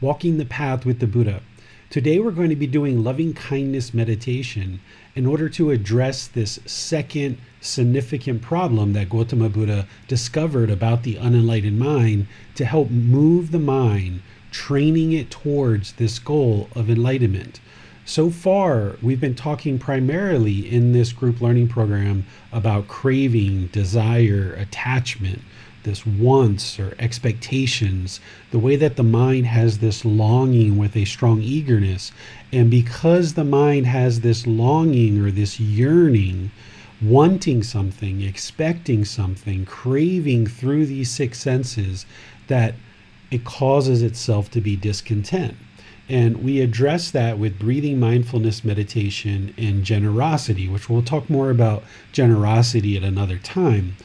Walking the Path with the Buddha. Today we're going to be doing loving kindness meditation in order to address this second significant problem that Gautama Buddha discovered about the unenlightened mind to help move the mind, training it towards this goal of enlightenment. So far, we've been talking primarily in this group learning program about craving, desire, attachment this wants or expectations, the way that the mind has this longing with a strong eagerness. And because the mind has this longing or this yearning, wanting something, expecting something, craving through these six senses, that it causes itself to be discontent. And we address that with breathing mindfulness meditation and generosity, which we'll talk more about generosity at another time.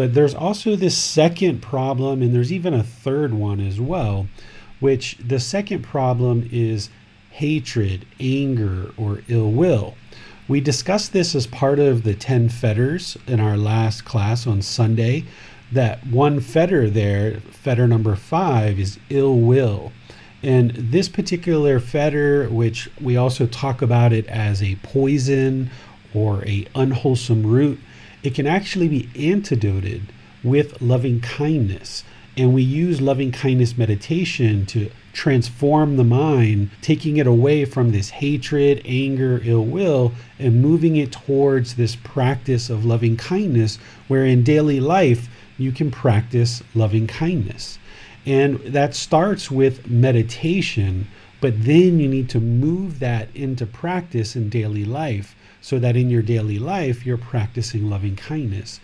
But there's also this second problem, and there's even a third one as well, which the second problem is hatred, anger, or ill will. We discussed this as part of the 10 fetters in our last class on Sunday. That one fetter there, fetter number five, is ill will. And this particular fetter, which we also talk about it as a poison or a unwholesome root, it can actually be antidoted with loving kindness. And we use loving kindness meditation to transform the mind, taking it away from this hatred, anger, ill will, and moving it towards this practice of loving kindness, where in daily life you can practice loving kindness. And that starts with meditation, but then you need to move that into practice in daily life so that in your daily life you're practicing loving kindness.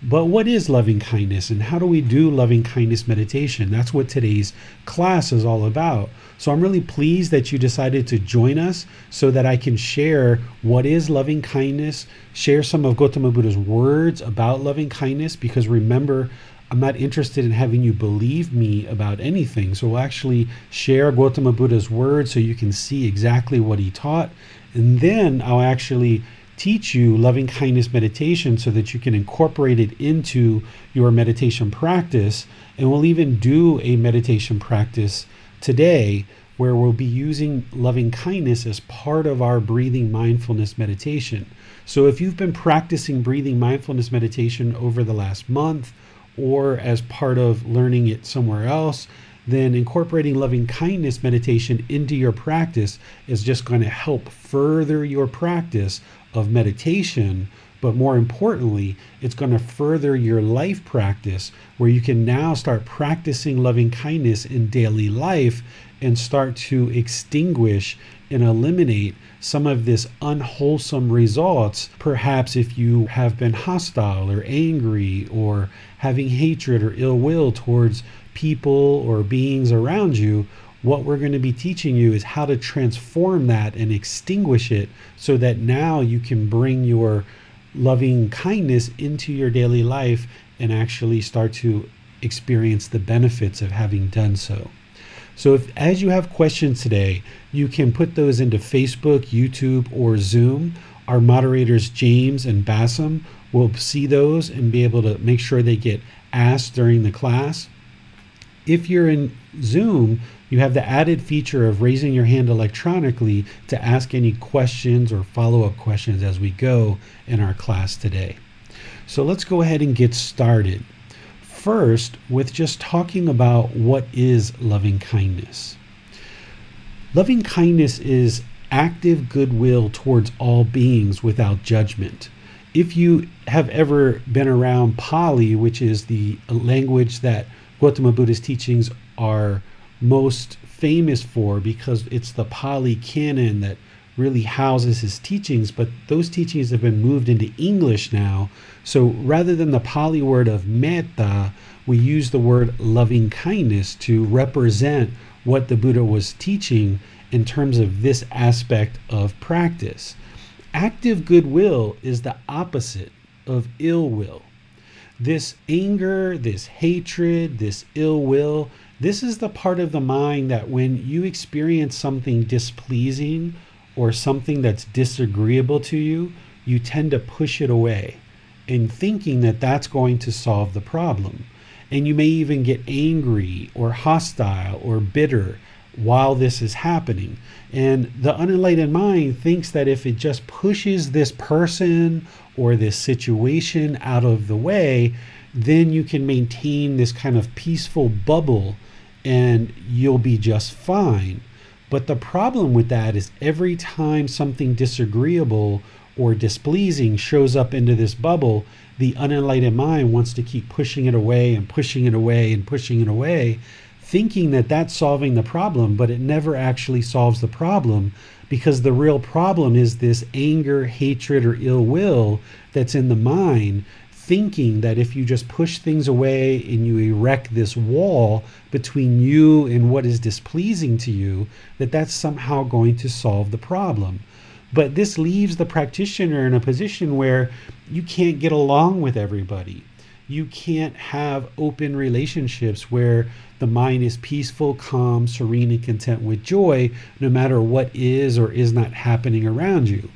But what is loving kindness and how do we do loving kindness meditation? That's what today's class is all about. So I'm really pleased that you decided to join us so that I can share what is loving kindness, share some of Gautama Buddha's words about loving kindness, because remember, I'm not interested in having you believe me about anything. So we'll actually share Gautama Buddha's words so you can see exactly what he taught and then I'll actually teach you loving kindness meditation so that you can incorporate it into your meditation practice. And we'll even do a meditation practice today where we'll be using loving kindness as part of our breathing mindfulness meditation. So if you've been practicing breathing mindfulness meditation over the last month or as part of learning it somewhere else, then incorporating loving kindness meditation into your practice is just going to help further your practice of meditation. But more importantly, it's going to further your life practice where you can now start practicing loving kindness in daily life and start to extinguish and eliminate some of this unwholesome results. Perhaps if you have been hostile or angry or having hatred or ill will towards people or beings around you, what we're going to be teaching you is how to transform that and extinguish it so that now you can bring your loving kindness into your daily life and actually start to experience the benefits of having done so. So, if as you have questions today, you can put those into Facebook, YouTube, or Zoom. Our moderators, James and Bassam, will see those and be able to make sure they get asked during the class. If you're in Zoom, you have the added feature of raising your hand electronically to ask any questions or follow up questions as we go in our class today. So let's go ahead and get started. First, with just talking about what is loving kindness. Loving kindness is active goodwill towards all beings without judgment. If you have ever been around Pali, which is the language that Gautama Buddha's teachings are most famous for because it's the Pali canon that really houses his teachings, but those teachings have been moved into English now. So rather than the Pali word of metta, we use the word loving kindness to represent what the Buddha was teaching in terms of this aspect of practice. Active goodwill is the opposite of ill will. This anger, this hatred, this ill will, this is the part of the mind that when you experience something displeasing or something that's disagreeable to you, you tend to push it away in thinking that that's going to solve the problem. And you may even get angry or hostile or bitter while this is happening. And the unenlightened mind thinks that if it just pushes this person or this situation out of the way, then you can maintain this kind of peaceful bubble and you'll be just fine. But the problem with that is every time something disagreeable or displeasing shows up into this bubble, the unenlightened mind wants to keep pushing it away and pushing it away and pushing it away, thinking that that's solving the problem, but it never actually solves the problem because the real problem is this anger, hatred, or ill will that's in the mind thinking that if you just push things away and you erect this wall between you and what is displeasing to you, that that's somehow going to solve the problem. But this leaves the practitioner in a position where you can't get along with everybody. You can't have open relationships where the mind is peaceful, calm, serene, and content with joy, no matter what is or is not happening around you.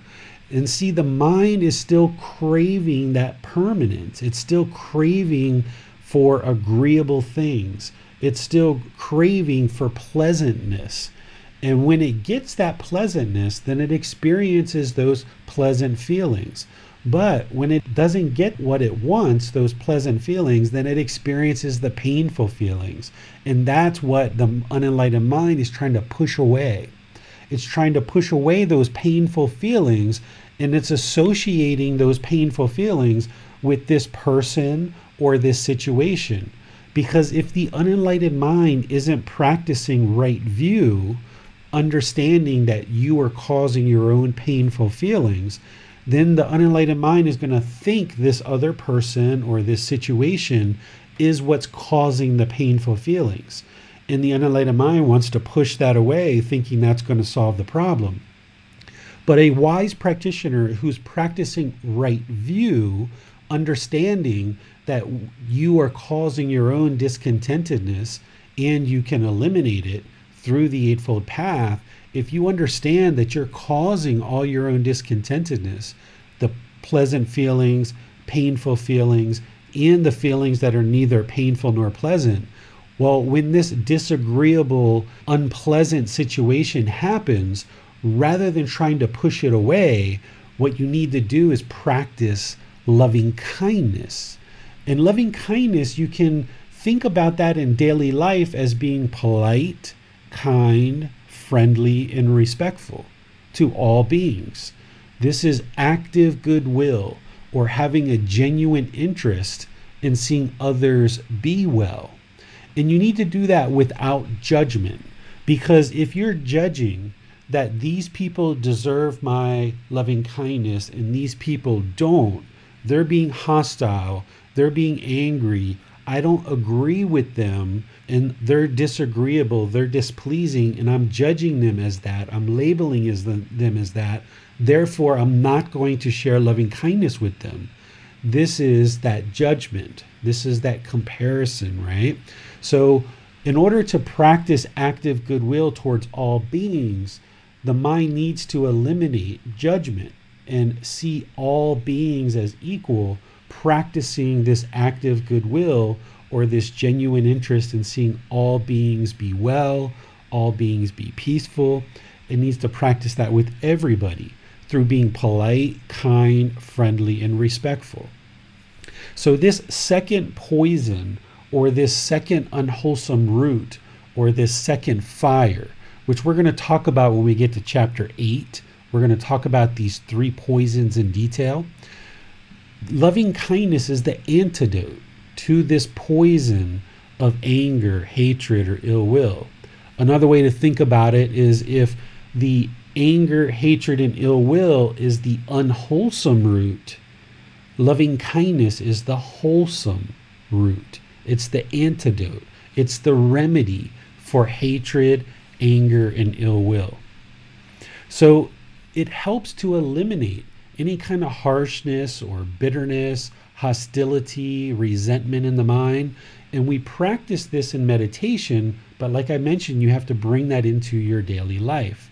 And see, the mind is still craving that permanence. It's still craving for agreeable things. It's still craving for pleasantness. And when it gets that pleasantness, then it experiences those pleasant feelings. But when it doesn't get what it wants, those pleasant feelings, then it experiences the painful feelings. And that's what the unenlightened mind is trying to push away. It's trying to push away those painful feelings and it's associating those painful feelings with this person or this situation. Because if the unenlightened mind isn't practicing right view, understanding that you are causing your own painful feelings, then the unenlightened mind is going to think this other person or this situation is what's causing the painful feelings. And the unenlightened mind wants to push that away, thinking that's going to solve the problem. But a wise practitioner who's practicing right view, understanding that you are causing your own discontentedness and you can eliminate it through the Eightfold Path, if you understand that you're causing all your own discontentedness, the pleasant feelings, painful feelings, and the feelings that are neither painful nor pleasant, well, when this disagreeable, unpleasant situation happens, rather than trying to push it away, what you need to do is practice loving kindness. And loving kindness, you can think about that in daily life as being polite, kind, friendly, and respectful to all beings. This is active goodwill or having a genuine interest in seeing others be well. And you need to do that without judgment because if you're judging, that these people deserve my loving kindness and these people don't. They're being hostile, they're being angry. I don't agree with them and they're disagreeable, they're displeasing, and I'm judging them as that. I'm labeling as the, them as that. Therefore, I'm not going to share loving kindness with them. This is that judgment. This is that comparison, right? So, in order to practice active goodwill towards all beings, the mind needs to eliminate judgment and see all beings as equal, practicing this active goodwill or this genuine interest in seeing all beings be well, all beings be peaceful. It needs to practice that with everybody through being polite, kind, friendly, and respectful. So, this second poison or this second unwholesome root or this second fire which we're going to talk about when we get to chapter 8. We're going to talk about these three poisons in detail. Loving kindness is the antidote to this poison of anger, hatred, or ill will. Another way to think about it is if the anger, hatred, and ill will is the unwholesome root, loving kindness is the wholesome root. It's the antidote, it's the remedy for hatred, anger, and ill will. So it helps to eliminate any kind of harshness or bitterness, hostility, resentment in the mind. And we practice this in meditation, but like I mentioned, you have to bring that into your daily life.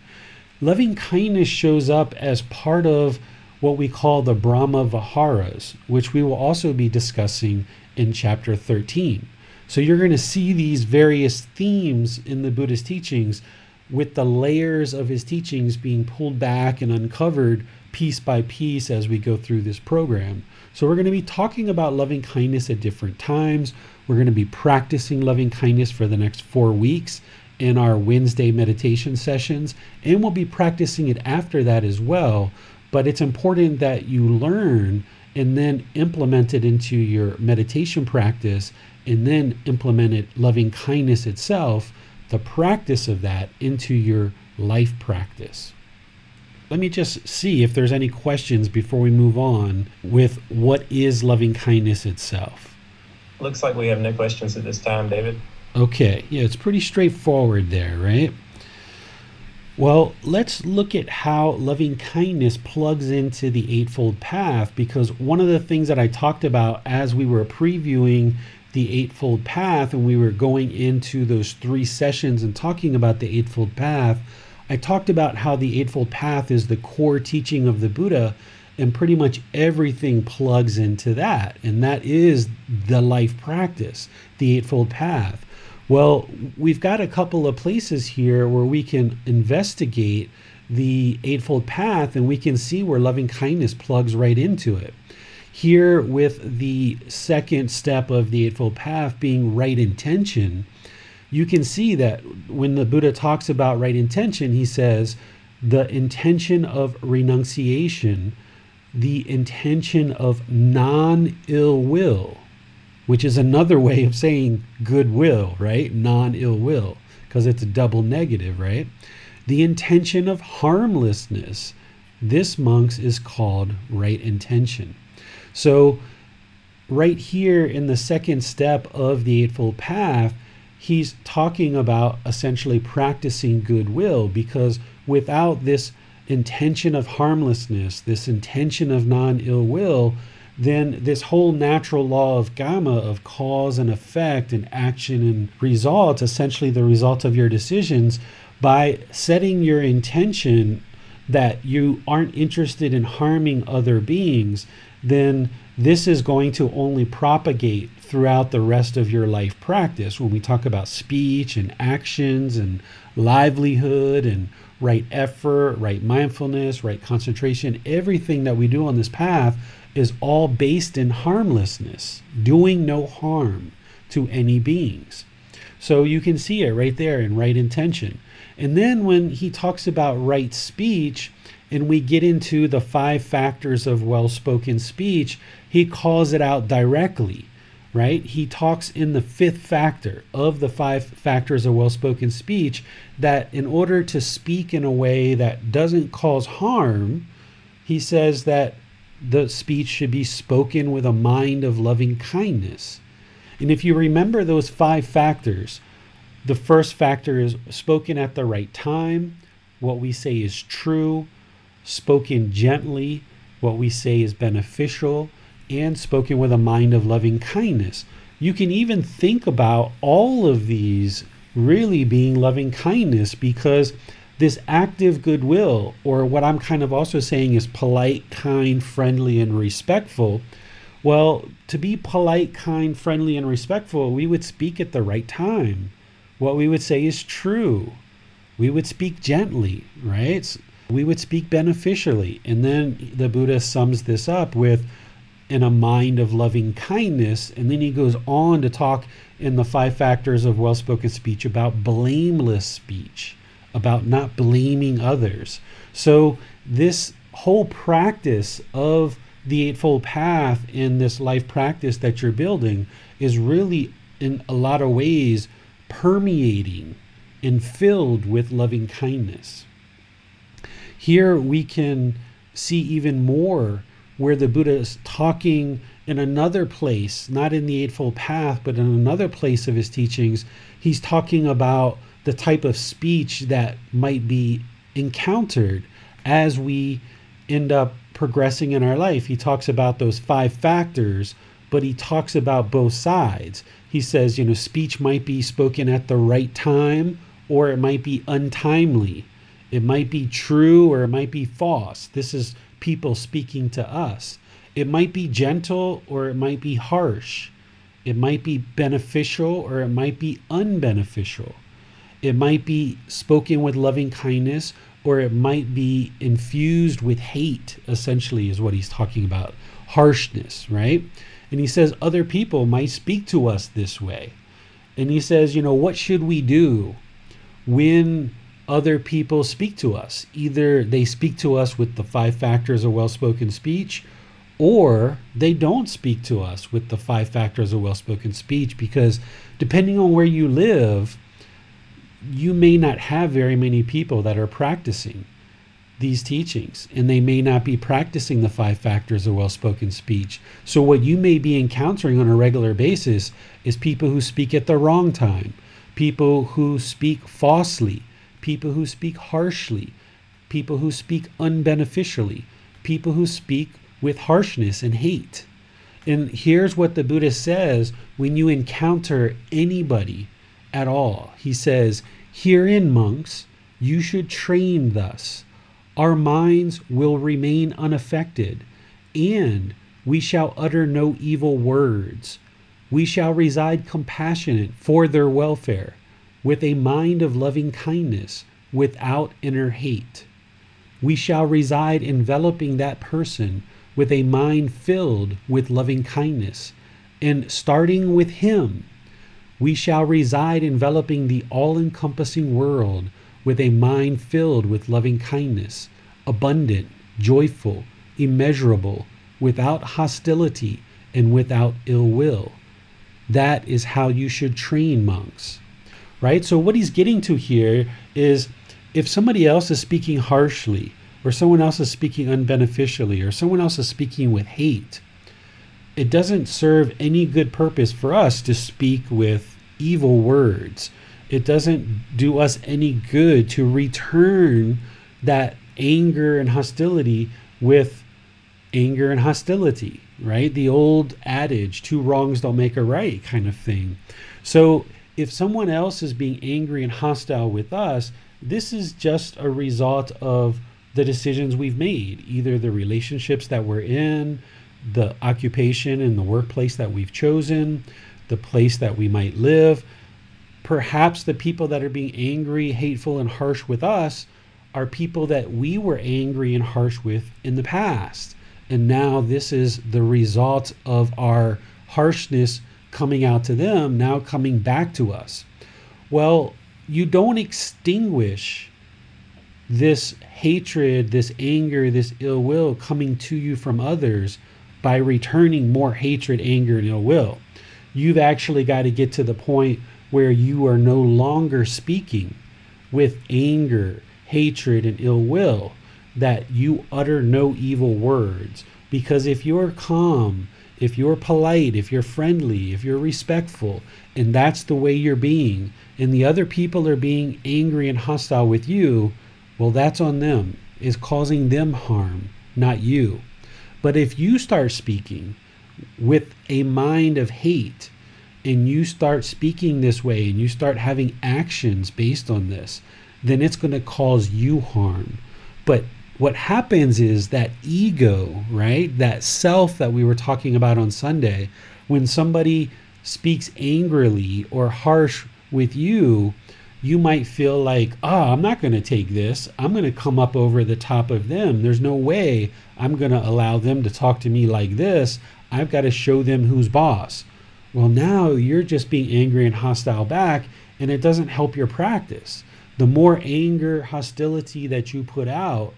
Loving kindness shows up as part of what we call the Brahma Viharas, which we will also be discussing in chapter 13. So you're going to see these various themes in the Buddhist teachings with the layers of his teachings being pulled back and uncovered piece by piece as we go through this program. So we're going to be talking about loving kindness at different times. We're going to be practicing loving kindness for the next four weeks in our Wednesday meditation sessions, and we'll be practicing it after that as well. But it's important that you learn and then implement it into your meditation practice and then implement it loving kindness itself the practice of that into your life practice let me just see if there's any questions before we move on with what is loving kindness itself. Looks like we have no questions at this time, David. Okay, yeah, it's pretty straightforward there, right? Well, let's look at how loving kindness plugs into the Eightfold Path because one of the things that I talked about as we were previewing the Eightfold Path and we were going into those three sessions and talking about the Eightfold Path I talked about how the Eightfold Path is the core teaching of the Buddha, and pretty much everything plugs into that. And that is the life practice, the Eightfold Path. Well, we've got a couple of places here where we can investigate the Eightfold Path and we can see where loving kindness plugs right into it. Here, with the second step of the Eightfold Path being right intention, you can see that when the Buddha talks about right intention, he says the intention of renunciation, the intention of non ill will, which is another way of saying goodwill, right? Non ill will, because it's a double negative, right? The intention of harmlessness. This, monks, is called right intention. So, right here in the second step of the Eightfold Path, he's talking about essentially practicing goodwill because without this intention of harmlessness, this intention of non ill will, then this whole natural law of karma, of cause and effect and action and result, essentially the result of your decisions, by setting your intention that you aren't interested in harming other beings, then this is going to only propagate throughout the rest of your life practice when we talk about speech and actions and livelihood and right effort, right mindfulness, right concentration. Everything that we do on this path is all based in harmlessness, doing no harm to any beings. So you can see it right there in right intention. And then when he talks about right speech, and we get into the five factors of well spoken speech, he calls it out directly right? He talks in the fifth factor of the five factors of well spoken speech that in order to speak in a way that doesn't cause harm, he says that the speech should be spoken with a mind of loving kindness. And if you remember those five factors, the first factor is spoken at the right time, what we say is true, spoken gently, what we say is beneficial, and spoken with a mind of loving kindness. You can even think about all of these really being loving kindness because this active goodwill, or what I'm kind of also saying is polite, kind, friendly, and respectful. Well, to be polite, kind, friendly, and respectful, we would speak at the right time. What we would say is true. We would speak gently, right? We would speak beneficially. And then the Buddha sums this up with in a mind of loving kindness. And then he goes on to talk in the five factors of well spoken speech about blameless speech, about not blaming others. So, this whole practice of the Eightfold Path in this life practice that you're building is really, in a lot of ways, permeating and filled with loving kindness. Here we can see even more where the Buddha is talking in another place, not in the Eightfold Path, but in another place of his teachings. He's talking about the type of speech that might be encountered as we end up progressing in our life. He talks about those five factors, but he talks about both sides. He says, you know, speech might be spoken at the right time or it might be untimely. It might be true or it might be false. This is people speaking to us. It might be gentle or it might be harsh. It might be beneficial or it might be unbeneficial. It might be spoken with loving kindness or it might be infused with hate, essentially, is what he's talking about harshness, right? And he says other people might speak to us this way. And he says, you know, what should we do when other people speak to us? Either they speak to us with the five factors of well spoken speech, or they don't speak to us with the five factors of well spoken speech because depending on where you live, you may not have very many people that are practicing these teachings and they may not be practicing the five factors of well-spoken speech so what you may be encountering on a regular basis is people who speak at the wrong time people who speak falsely people who speak harshly people who speak unbeneficially people who speak with harshness and hate and here's what the buddha says when you encounter anybody at all. He says, Herein, monks, you should train thus. Our minds will remain unaffected, and we shall utter no evil words. We shall reside compassionate for their welfare, with a mind of loving kindness, without inner hate. We shall reside enveloping that person with a mind filled with loving kindness, and starting with him we shall reside enveloping the all encompassing world with a mind filled with loving kindness, abundant, joyful, immeasurable, without hostility, and without ill will. That is how you should train monks. Right? So, what he's getting to here is if somebody else is speaking harshly, or someone else is speaking unbeneficially, or someone else is speaking with hate, it doesn't serve any good purpose for us to speak with evil words. It doesn't do us any good to return that anger and hostility with anger and hostility, right? The old adage, two wrongs don't make a right kind of thing. So if someone else is being angry and hostile with us, this is just a result of the decisions we've made, either the relationships that we're in, the occupation and the workplace that we've chosen, the place that we might live. Perhaps the people that are being angry, hateful, and harsh with us are people that we were angry and harsh with in the past. And now this is the result of our harshness coming out to them, now coming back to us. Well, you don't extinguish this hatred, this anger, this ill will coming to you from others by returning more hatred, anger, and ill will. You've actually got to get to the point where you are no longer speaking with anger, hatred, and ill will, that you utter no evil words. Because if you're calm, if you're polite, if you're friendly, if you're respectful, and that's the way you're being, and the other people are being angry and hostile with you, well, that's on them. Is causing them harm, not you. But if you start speaking with a mind of hate and you start speaking this way and you start having actions based on this, then it's going to cause you harm. But what happens is that ego, right? That self that we were talking about on Sunday, when somebody speaks angrily or harsh with you, you might feel like, oh, I'm not going to take this. I'm going to come up over the top of them. There's no way I'm going to allow them to talk to me like this. I've got to show them who's boss. Well, now you're just being angry and hostile back, and it doesn't help your practice The more anger, hostility that you put out,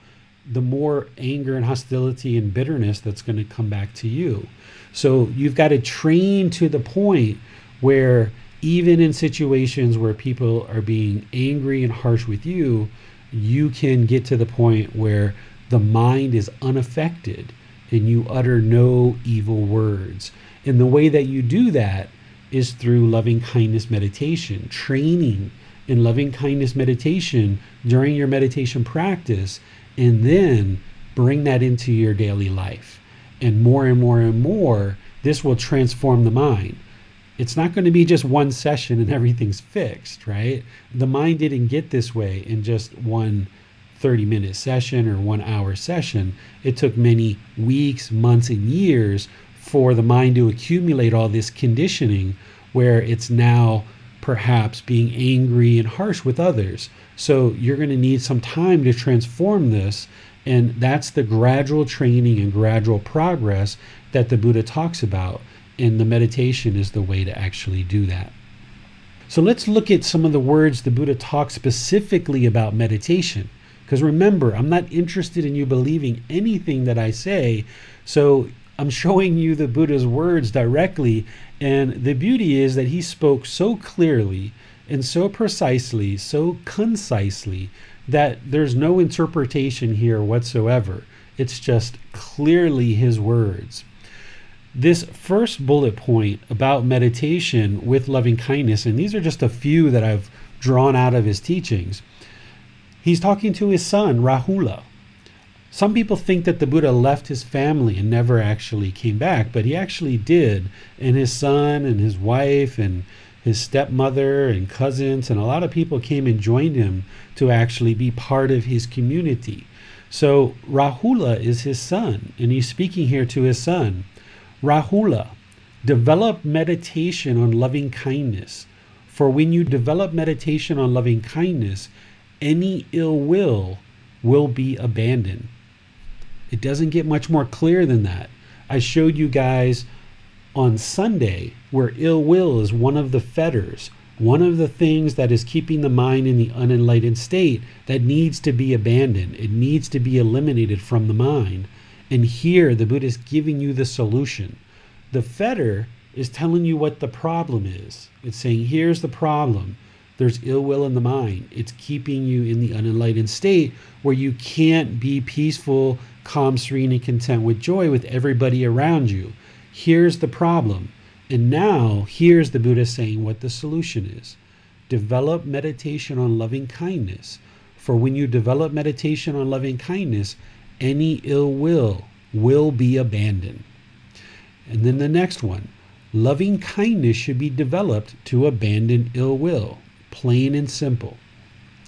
the more anger and hostility and bitterness that's going to come back to you. So you've got to train to the point where even in situations where people are being angry and harsh with you, you can get to the point where the mind is unaffected and you utter no evil words. And the way that you do that is through loving kindness meditation, training in loving kindness meditation during your meditation practice, and then bring that into your daily life. And more and more and more, this will transform the mind. It's not going to be just one session and everything's fixed, right? The mind didn't get this way in just one 30 minute session or one hour session. It took many weeks, months, and years for the mind to accumulate all this conditioning where it's now perhaps being angry and harsh with others. So you're going to need some time to transform this. And that's the gradual training and gradual progress that the Buddha talks about. And the meditation is the way to actually do that. So let's look at some of the words the Buddha talks specifically about meditation. Because remember, I'm not interested in you believing anything that I say. So I'm showing you the Buddha's words directly. And the beauty is that he spoke so clearly and so precisely, so concisely, that there's no interpretation here whatsoever. It's just clearly his words. This first bullet point about meditation with loving kindness, and these are just a few that I've drawn out of his teachings He's talking to his son, Rahula. Some people think that the Buddha left his family and never actually came back, but he actually did. And his son and his wife and his stepmother and cousins and a lot of people came and joined him to actually be part of his community. So Rahula is his son, and he's speaking here to his son. Rahula, develop meditation on loving kindness. For when you develop meditation on loving kindness, any ill will will be abandoned. It doesn't get much more clear than that. I showed you guys on Sunday where ill will is one of the fetters, one of the things that is keeping the mind in the unenlightened state that needs to be abandoned. It needs to be eliminated from the mind. And here the Buddha is giving you the solution. The fetter is telling you what the problem is. It's saying, here's the problem there's ill will in the mind. It's keeping you in the unenlightened state where you can't be peaceful, calm, serene, and content with joy with everybody around you. Here's the problem. And now, here's the Buddha saying what the solution is develop meditation on loving kindness. For when you develop meditation on loving kindness, any ill will will be abandoned. And then the next one loving kindness should be developed to abandon ill will plain and simple.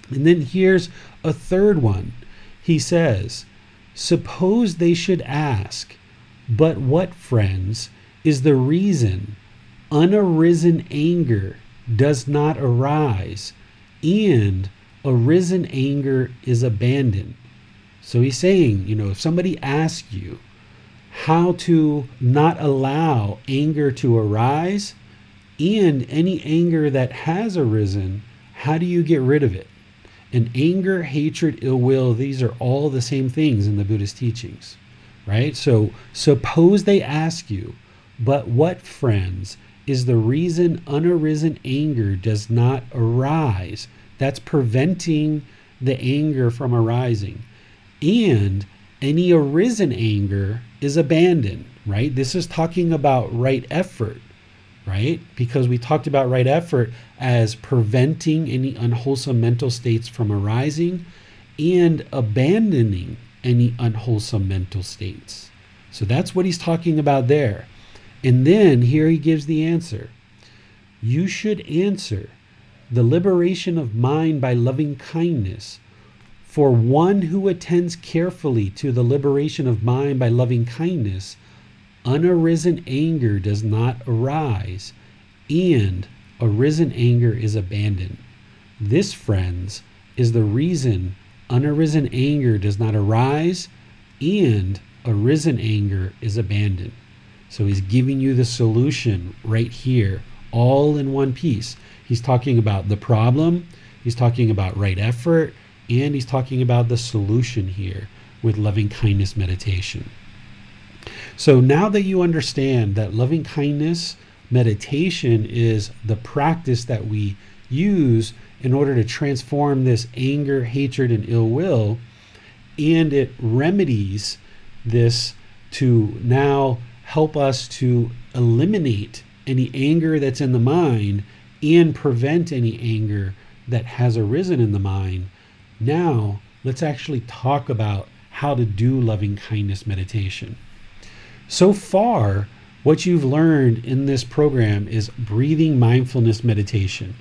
And then here's a third one. He says, Suppose they should ask, but what, friends, is the reason unarisen anger does not arise and arisen anger is abandoned? So he's saying, you know, if somebody asks you how to not allow anger to arise, and any anger that has arisen, how do you get rid of it? And anger, hatred, ill will, these are all the same things in the Buddhist teachings, right? So suppose they ask you, but what, friends, is the reason unarisen anger does not arise? That's preventing the anger from arising. And any arisen anger is abandoned, right? This is talking about right effort right? Because we talked about right effort as preventing any unwholesome mental states from arising and abandoning any unwholesome mental states. So that's what he's talking about there. And then here he gives the answer. You should answer the liberation of mind by loving kindness. For one who attends carefully to the liberation of mind by loving kindness unarisen anger does not arise, and arisen anger is abandoned. This, friends, is the reason unarisen anger does not arise and arisen anger is abandoned. So he's giving you the solution right here, all in one piece. He's talking about the problem, He's talking about right effort, and he's talking about the solution here with loving kindness meditation. So now that you understand that loving kindness meditation is the practice that we use in order to transform this anger, hatred, and ill will, and it remedies this to now help us to eliminate any anger that's in the mind and prevent any anger that has arisen in the mind. Now, let's actually talk about how to do loving kindness meditation. So far, what you've learned in this program is breathing mindfulness meditation.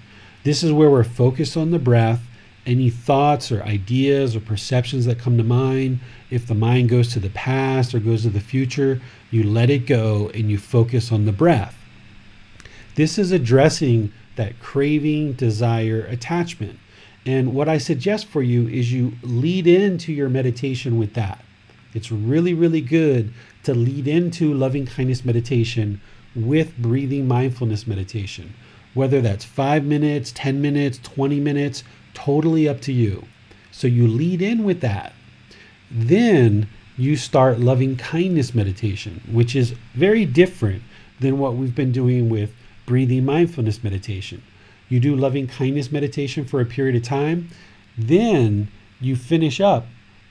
This is where we're focused on the breath. Any thoughts or ideas or perceptions that come to mind, if the mind goes to the past or goes to the future, you let it go and you focus on the breath. This is addressing that craving, desire, attachment. And what I suggest for you is you lead into your meditation with that. It's really, really good to lead into loving kindness meditation with breathing mindfulness meditation. Whether that's five minutes, 10 minutes, 20 minutes, totally up to you. So you lead in with that. Then you start loving kindness meditation, which is very different than what we've been doing with breathing mindfulness meditation. You do loving kindness meditation for a period of time, then you finish up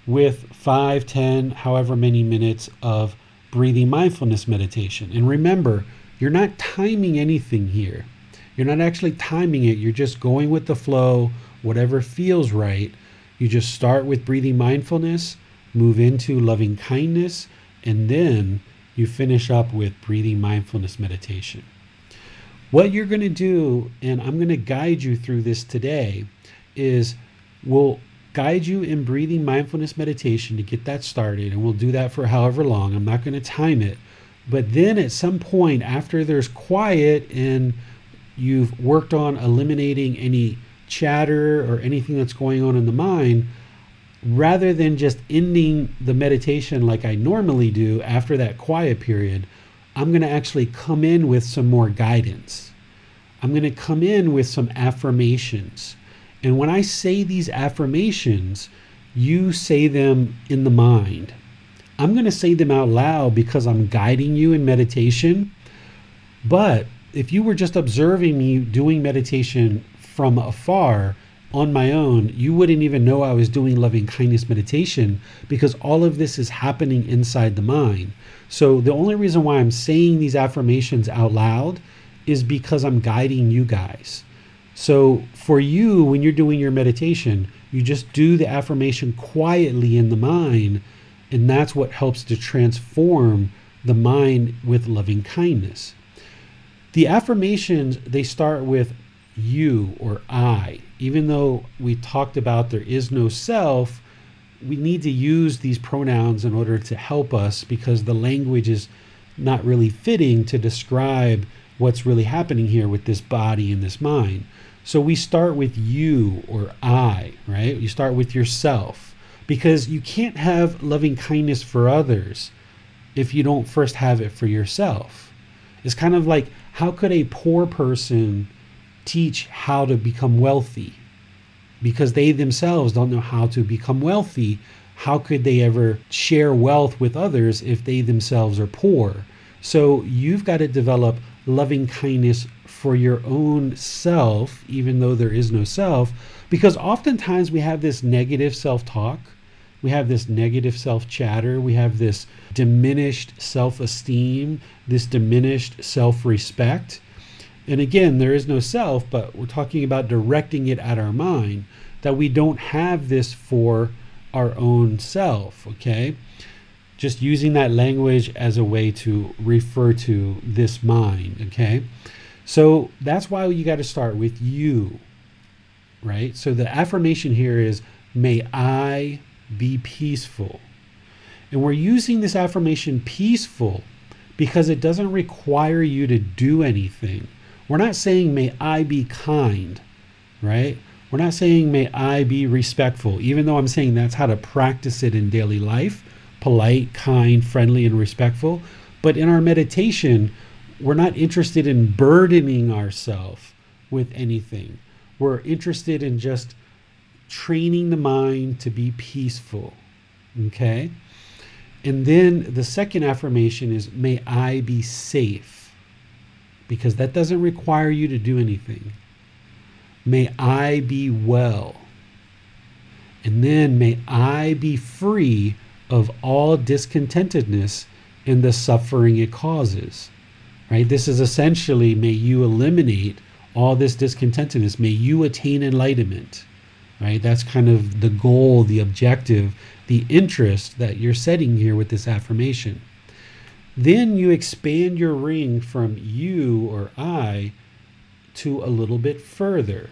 with five, ten, however many minutes of breathing mindfulness meditation. And remember, you're not timing anything here. You're not actually timing it, you're just going with the flow, whatever feels right. You just start with breathing mindfulness, move into loving kindness, and then you finish up with breathing mindfulness meditation. What you're going to do, and I'm going to guide you through this today, is we'll guide you in breathing mindfulness meditation to get that started, and we'll do that for however long. I'm not going to time it. But then at some point, after there's quiet and you've worked on eliminating any chatter or anything that's going on in the mind, rather than just ending the meditation like I normally do after that quiet period, I'm going to actually come in with some more guidance. I'm going to come in with some affirmations. And when I say these affirmations, you say them in the mind. I'm going to say them out loud because I'm guiding you in meditation. But if you were just observing me doing meditation from afar on my own, you wouldn't even know I was doing loving kindness meditation because all of this is happening inside the mind. So the only reason why I'm saying these affirmations out loud is because I'm guiding you guys. So for you, when you're doing your meditation, you just do the affirmation quietly in the mind, and that's what helps to transform the mind with loving kindness. The affirmations, they start with you or I. Even though we talked about there is no self, we need to use these pronouns in order to help us because the language is not really fitting to describe what's really happening here with this body and this mind. So we start with you or I, right? You start with yourself because you can't have loving kindness for others if you don't first have it for yourself. It's kind of like how could a poor person teach how to become wealthy? Because they themselves don't know how to become wealthy. How could they ever share wealth with others if they themselves are poor? So you've got to develop loving kindness for your own self, even though there is no self, because oftentimes we have this negative self talk we have this negative self chatter, we have this diminished self esteem, this diminished self respect. And again, there is no self, but we're talking about directing it at our mind, that we don't have this for our own self, okay? Just using that language as a way to refer to this mind, okay? So that's why you got to start with you, right? So the affirmation here is, may I be peaceful. And we're using this affirmation peaceful because it doesn't require you to do anything. We're not saying, may I be kind, right? We're not saying, may I be respectful, even though I'm saying that's how to practice it in daily life polite, kind, friendly, and respectful. But in our meditation, we're not interested in burdening ourselves with anything. we're interested in just training the mind to be peaceful. Okay? And then the second affirmation is, May I be safe. Because that doesn't require you to do anything. May I be well. And then may I be free of all discontentedness and the suffering it causes. Right? This is essentially may you eliminate all this discontentedness. May you attain enlightenment. Right? That's kind of the goal, the objective, the interest that you're setting here with this affirmation. Then you expand your ring from you or I to a little bit further.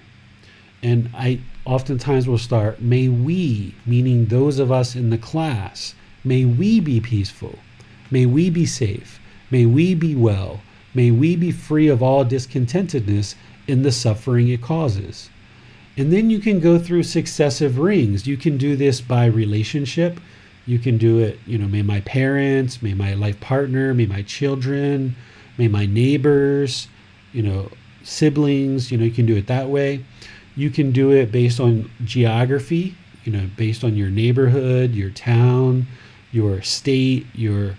And I oftentimes will start, may we, meaning those of us in the class, may we be peaceful. May we be safe. May we be well. May we be free of all discontentedness in the suffering it causes. And then you can go through successive rings. You can do this by relationship. You can do it, you know, may my parents, may my life partner, may my children, may my neighbors, you know, siblings, you know, you can do it that way. You can do it based on geography, you know, based on your neighborhood, your town, your state, your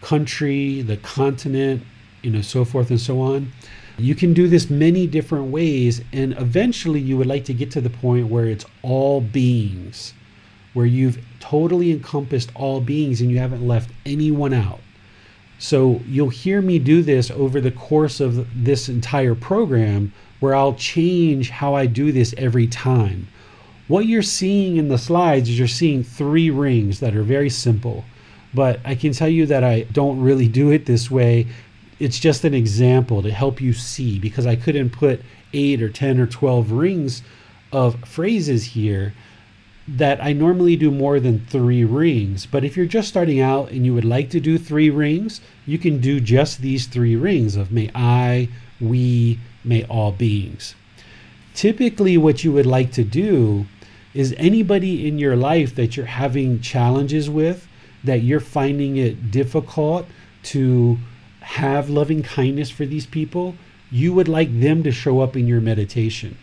country, the continent, you know, so forth and so on. You can do this many different ways, and eventually you would like to get to the point where it's all beings, where you've totally encompassed all beings and you haven't left anyone out. So you'll hear me do this over the course of this entire program where I'll change how I do this every time. What you're seeing in the slides is you're seeing three rings that are very simple, but I can tell you that I don't really do it this way. It's just an example to help you see because I couldn't put eight or 10 or 12 rings of phrases here that I normally do more than three rings. But if you're just starting out and you would like to do three rings, you can do just these three rings of may I, we, may all beings. Typically, what you would like to do is anybody in your life that you're having challenges with, that you're finding it difficult to have loving kindness for these people, you would like them to show up in your meditation.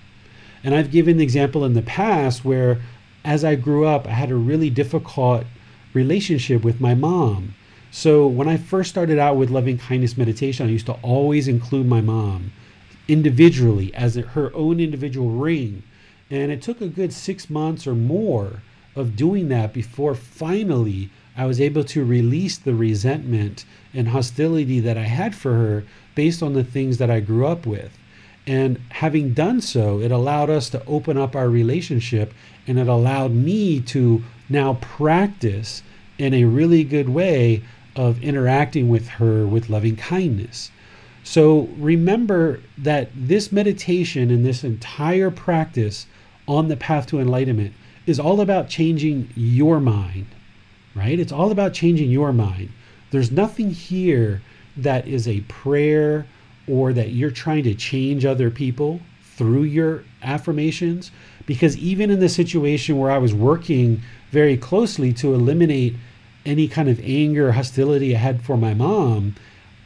And I've given the example in the past where, as I grew up, I had a really difficult relationship with my mom. So when I first started out with loving kindness meditation, I used to always include my mom individually as her own individual ring. And it took a good six months or more of doing that before finally I was able to release the resentment and hostility that I had for her based on the things that I grew up with. And having done so, it allowed us to open up our relationship and it allowed me to now practice in a really good way of interacting with her with loving kindness. So remember that this meditation and this entire practice on the path to enlightenment is all about changing your mind, right? It's all about changing your mind. There's nothing here that is a prayer or that you're trying to change other people through your affirmations. Because even in the situation where I was working very closely to eliminate any kind of anger or hostility I had for my mom,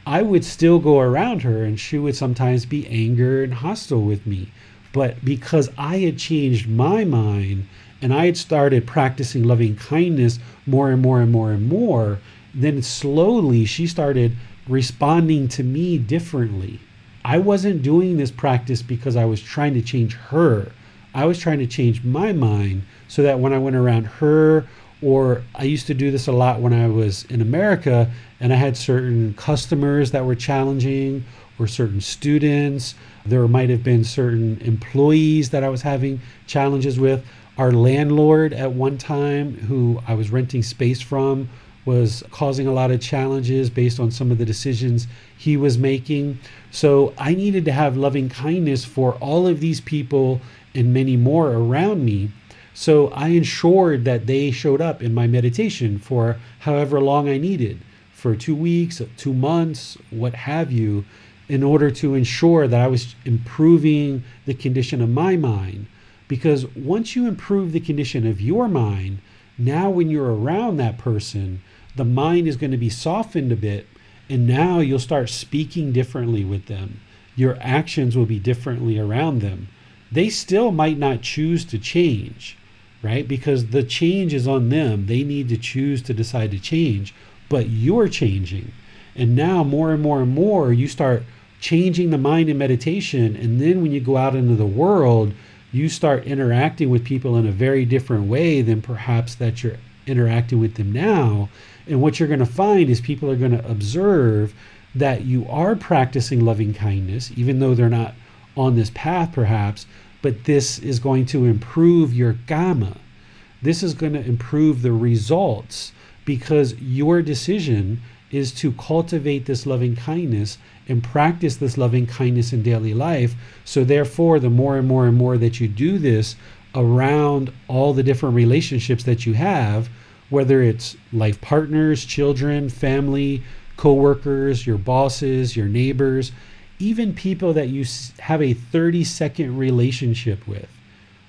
I would still go around her and she would sometimes be angered and hostile with me. But because I had changed my mind and I had started practicing loving kindness more and more and more and more, then slowly she started responding to me differently. I wasn't doing this practice because I was trying to change her. I was trying to change my mind so that when I went around her or I used to do this a lot when I was in America and I had certain customers that were challenging or certain students. There might have been certain employees that I was having challenges with. Our landlord at one time, who I was renting space from, was causing a lot of challenges based on some of the decisions he was making. So I needed to have loving kindness for all of these people and many more around me so I ensured that they showed up in my meditation for however long I needed, for two weeks, two months, what have you, in order to ensure that I was improving the condition of my mind. Because once you improve the condition of your mind, now when you're around that person, the mind is going to be softened a bit, and now you'll start speaking differently with them. Your actions will be differently around them they still might not choose to change, right? Because the change is on them. They need to choose to decide to change, but you're changing. And now, more and more and more, you start changing the mind in meditation. And then when you go out into the world, you start interacting with people in a very different way than perhaps that you're interacting with them now. And what you're going to find is people are going to observe that you are practicing loving kindness, even though they're not on this path perhaps, but this is going to improve your kamma. This is going to improve the results because your decision is to cultivate this loving kindness and practice this loving kindness in daily life. So, therefore, the more and more and more that you do this around all the different relationships that you have, whether it's life partners, children, family, coworkers, your bosses, your neighbors, even people that you have a 30 second relationship with,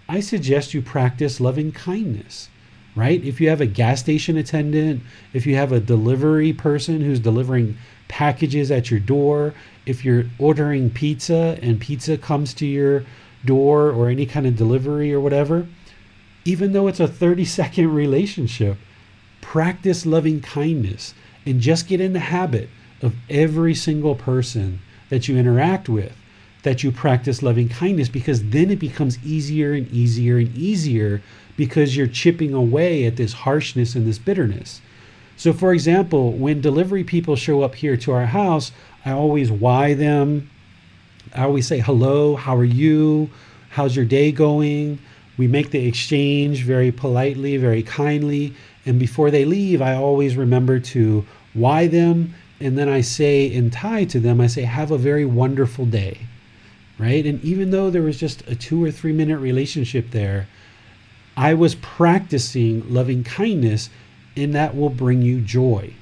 I suggest you practice loving kindness, right? If you have a gas station attendant, if you have a delivery person who's delivering packages at your door, if you're ordering pizza and pizza comes to your door or any kind of delivery or whatever, even though it's a 30 second relationship, practice loving kindness and just get in the habit of every single person that you interact with that you practice loving kindness because then it becomes easier and easier and easier because you're chipping away at this harshness and this bitterness. So, for example, when delivery people show up here to our house, I always wai them. I always say, hello, how are you? How's your day going? We make the exchange very politely, very kindly. And before they leave, I always remember to wai them. And then I say in Thai to them, I say, have a very wonderful day. Right. And even though there was just a two or three minute relationship there, I was practicing loving kindness and that will bring you joy.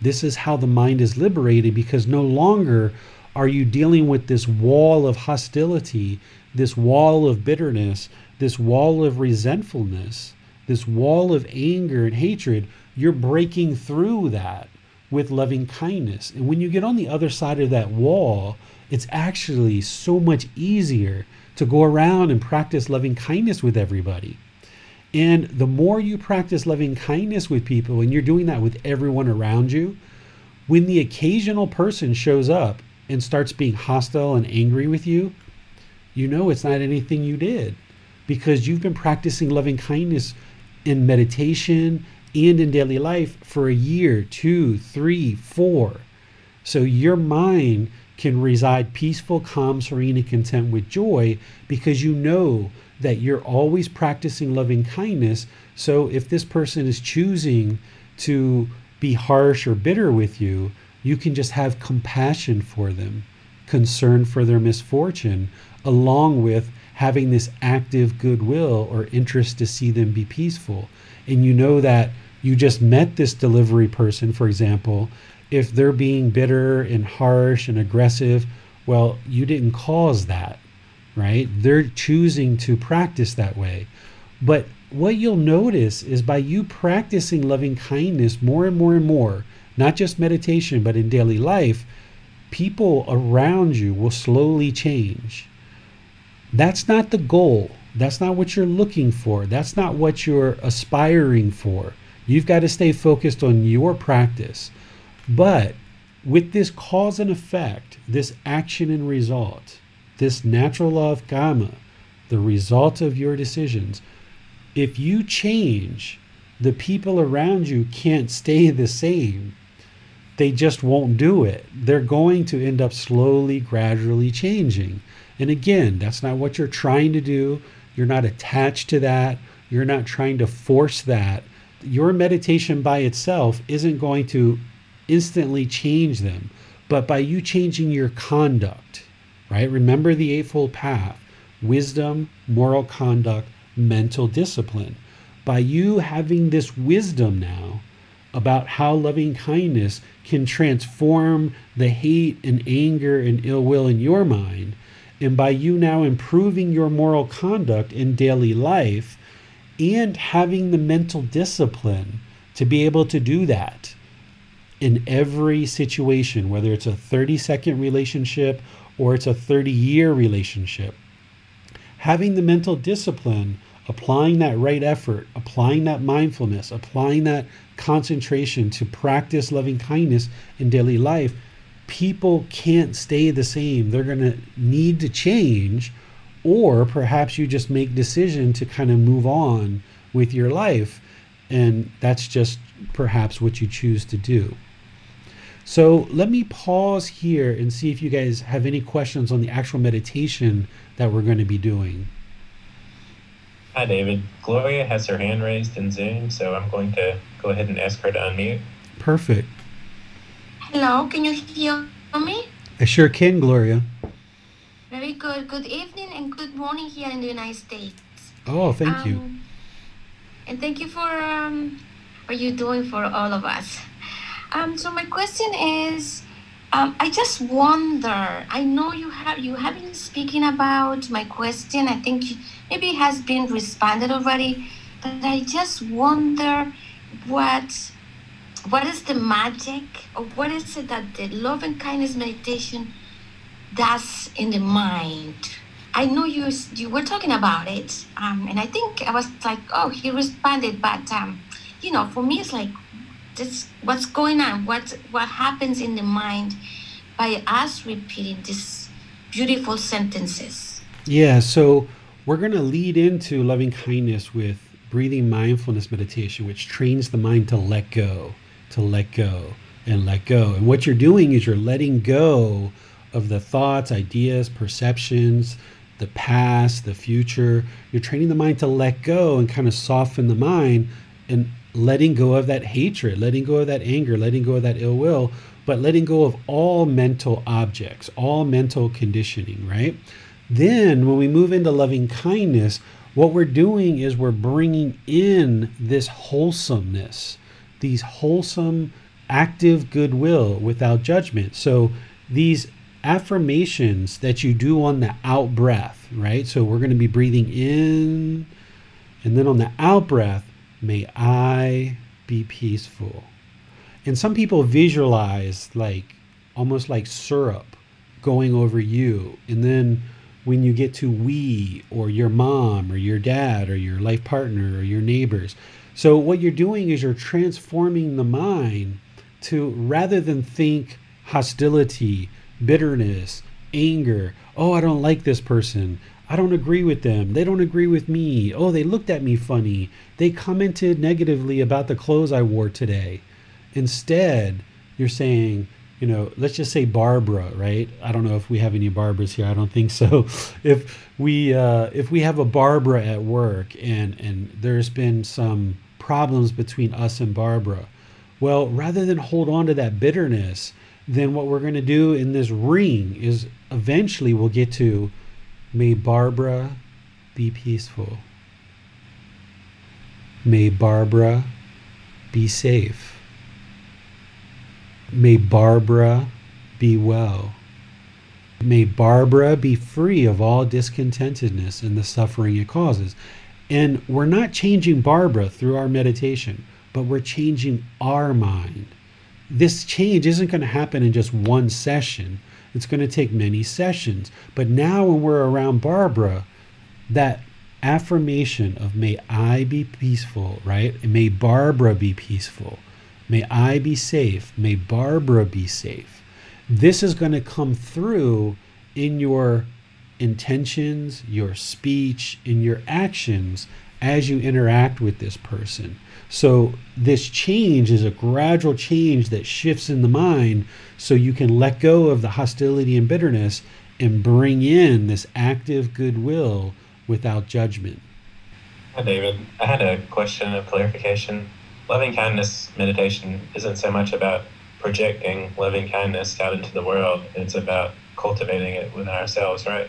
This is how the mind is liberated because no longer are you dealing with this wall of hostility, this wall of bitterness, this wall of resentfulness, this wall of anger and hatred. You're breaking through that with loving kindness. And when you get on the other side of that wall, it's actually so much easier to go around and practice loving kindness with everybody. And the more you practice loving kindness with people, and you're doing that with everyone around you, when the occasional person shows up and starts being hostile and angry with you, you know it's not anything you did because you've been practicing loving kindness in meditation and in daily life for a year, two, three, four. So your mind can reside peaceful, calm, serene, and content with joy because you know that you're always practicing loving kindness. So if this person is choosing to be harsh or bitter with you, you can just have compassion for them, concern for their misfortune, along with having this active goodwill or interest to see them be peaceful. And you know that you just met this delivery person, for example, if they're being bitter and harsh and aggressive, well, you didn't cause that right? They're choosing to practice that way. But what you'll notice is by you practicing loving kindness more and more and more, not just meditation, but in daily life, people around you will slowly change. That's not the goal. That's not what you're looking for. That's not what you're aspiring for. You've got to stay focused on your practice. But with this cause and effect, this action and result, this natural law of karma, the result of your decisions, if you change, the people around you can't stay the same. They just won't do it. They're going to end up slowly, gradually changing. And again, that's not what you're trying to do. You're not attached to that. You're not trying to force that. Your meditation by itself isn't going to instantly change them. But by you changing your conduct, right? Remember the Eightfold Path wisdom, moral conduct, mental discipline. By you having this wisdom now about how loving kindness can transform the hate and anger and ill will in your mind, and by you now improving your moral conduct in daily life and having the mental discipline to be able to do that in every situation, whether it's a 30 second relationship or it's a 30 year relationship. having the mental discipline, applying that right effort, applying that mindfulness, applying that concentration to practice loving kindness in daily life, people can't stay the same. They're going to need to change, or perhaps you just make decision to kind of move on with your life, and that's just perhaps what you choose to do. So let me pause here and see if you guys have any questions on the actual meditation that we're going to be doing. Hi, David. Gloria has her hand raised in Zoom, so I'm going to go ahead and ask her to unmute. Perfect. Hello, can you hear me? I sure can, Gloria. Very good. Good evening and good morning here in the United States. Oh, thank you. Um, And thank you for um, what you're doing for all of us. Um, so my question is, um, I just wonder. I know you have you have been speaking about my question. I think maybe it has been responded already, but I just wonder what what is the magic or what is it that the love and kindness meditation does in the mind i know you you were talking about it um, and i think i was like oh he responded but um, you know for me it's like this what's going on what what happens in the mind by us repeating these beautiful sentences Yeah, so we're going to lead into loving kindness with breathing mindfulness meditation, which trains the mind to let go, to let go, and let go. And what you're doing is you're letting go of the thoughts, ideas, perceptions, the past, the future. You're training the mind to let go and kind of soften the mind and letting go of that hatred, letting go of that anger, letting go of that ill will, but letting go of all mental objects, all mental conditioning, right? Then, when we move into loving kindness, what we're doing is we're bringing in this wholesomeness, these wholesome, active goodwill without judgment. So, these affirmations that you do on the out breath, right? So, we're going to be breathing in, and then on the out breath, may I be peaceful. And some people visualize like almost like syrup going over you. And then when you get to we or your mom or your dad or your life partner or your neighbors. So what you're doing is you're transforming the mind to rather than think hostility, bitterness, anger, oh, I don't like this person. I don't agree with them. They don't agree with me. Oh, they looked at me funny. They commented negatively about the clothes I wore today. Instead, you're saying, you know, let's just say Barbara, right? I don't know if we have any Barbaras here. I don't think so. If we uh, if we have a Barbara at work and and there's been some problems between us and Barbara, well, rather than hold on to that bitterness, then what we're going to do in this ring is eventually we'll get to may Barbara be peaceful. May Barbara be safe. May Barbara be well. May Barbara be free of all discontentedness and the suffering it causes. And we're not changing Barbara through our meditation, but we're changing our mind. This change isn't going to happen in just one session. It's going to take many sessions. But now, when we're around Barbara, that affirmation of may I be peaceful, right? May Barbara be peaceful. May I be safe. May Barbara be safe. This is going to come through in your intentions, your speech, in your actions as you interact with this person. So, this change is a gradual change that shifts in the mind so you can let go of the hostility and bitterness and bring in this active goodwill without judgment. Hi, David. I had a question of clarification. Loving kindness meditation isn't so much about projecting loving kindness out into the world, it's about cultivating it within ourselves, right?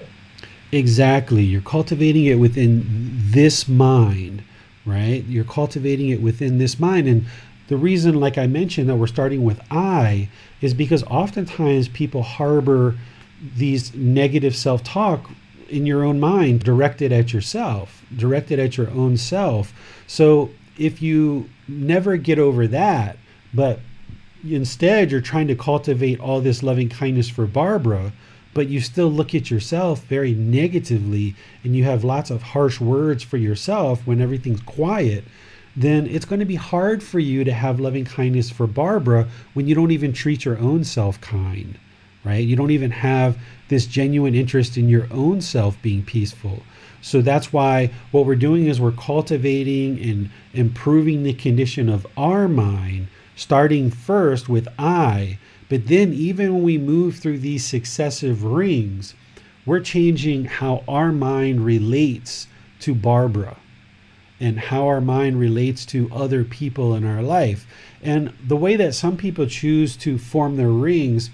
Exactly. You're cultivating it within this mind, right? You're cultivating it within this mind. And the reason, like I mentioned, that we're starting with I is because oftentimes people harbor these negative self talk in your own mind directed at yourself, directed at your own self. So if you never get over that, but instead you're trying to cultivate all this loving kindness for Barbara, but you still look at yourself very negatively and you have lots of harsh words for yourself when everything's quiet, then it's going to be hard for you to have loving kindness for Barbara when you don't even treat your own self kind, right? You don't even have this genuine interest in your own self being peaceful. So that's why what we're doing is we're cultivating and improving the condition of our mind, starting first with I. But then, even when we move through these successive rings, we're changing how our mind relates to Barbara and how our mind relates to other people in our life. And the way that some people choose to form their rings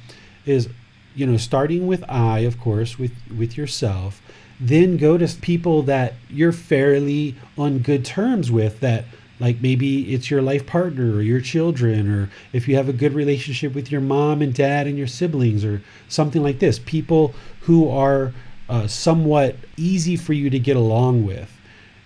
is, you know, starting with I, of course, with, with yourself, then go to people that you're fairly on good terms with that like maybe it's your life partner or your children or if you have a good relationship with your mom and dad and your siblings or something like this. People who are uh, somewhat easy for you to get along with.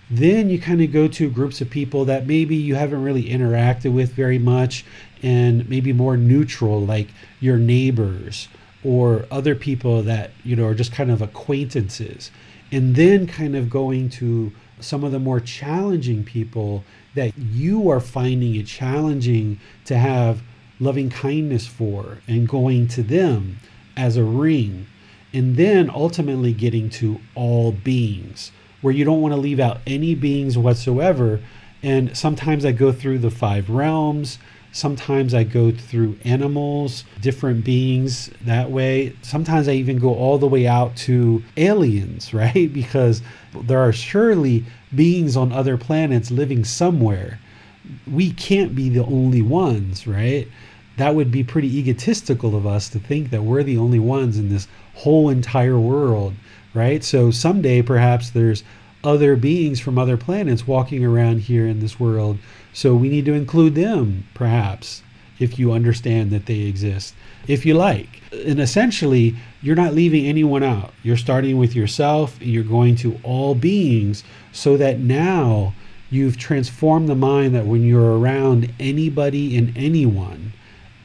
Then you kind of go to groups of people that maybe you haven't really interacted with very much and maybe more neutral like your neighbors or other people that you know are just kind of acquaintances. And then kind of going to some of the more challenging people that you are finding it challenging to have loving kindness for and going to them as a ring. And then ultimately getting to all beings where you don't want to leave out any beings whatsoever. And sometimes i go through the five realms Sometimes I go through animals, different beings that way. Sometimes I even go all the way out to aliens, right? Because there are surely beings on other planets living somewhere. We can't be the only ones, right? That would be pretty egotistical of us to think that we're the only ones in this whole entire world, right? So someday perhaps there's other beings from other planets walking around here in this world so we need to include them, perhaps, if you understand that they exist, if you like. And essentially, you're not leaving anyone out. You're starting with yourself, and you're going to all beings so that now you've transformed the mind that when you're around anybody and anyone,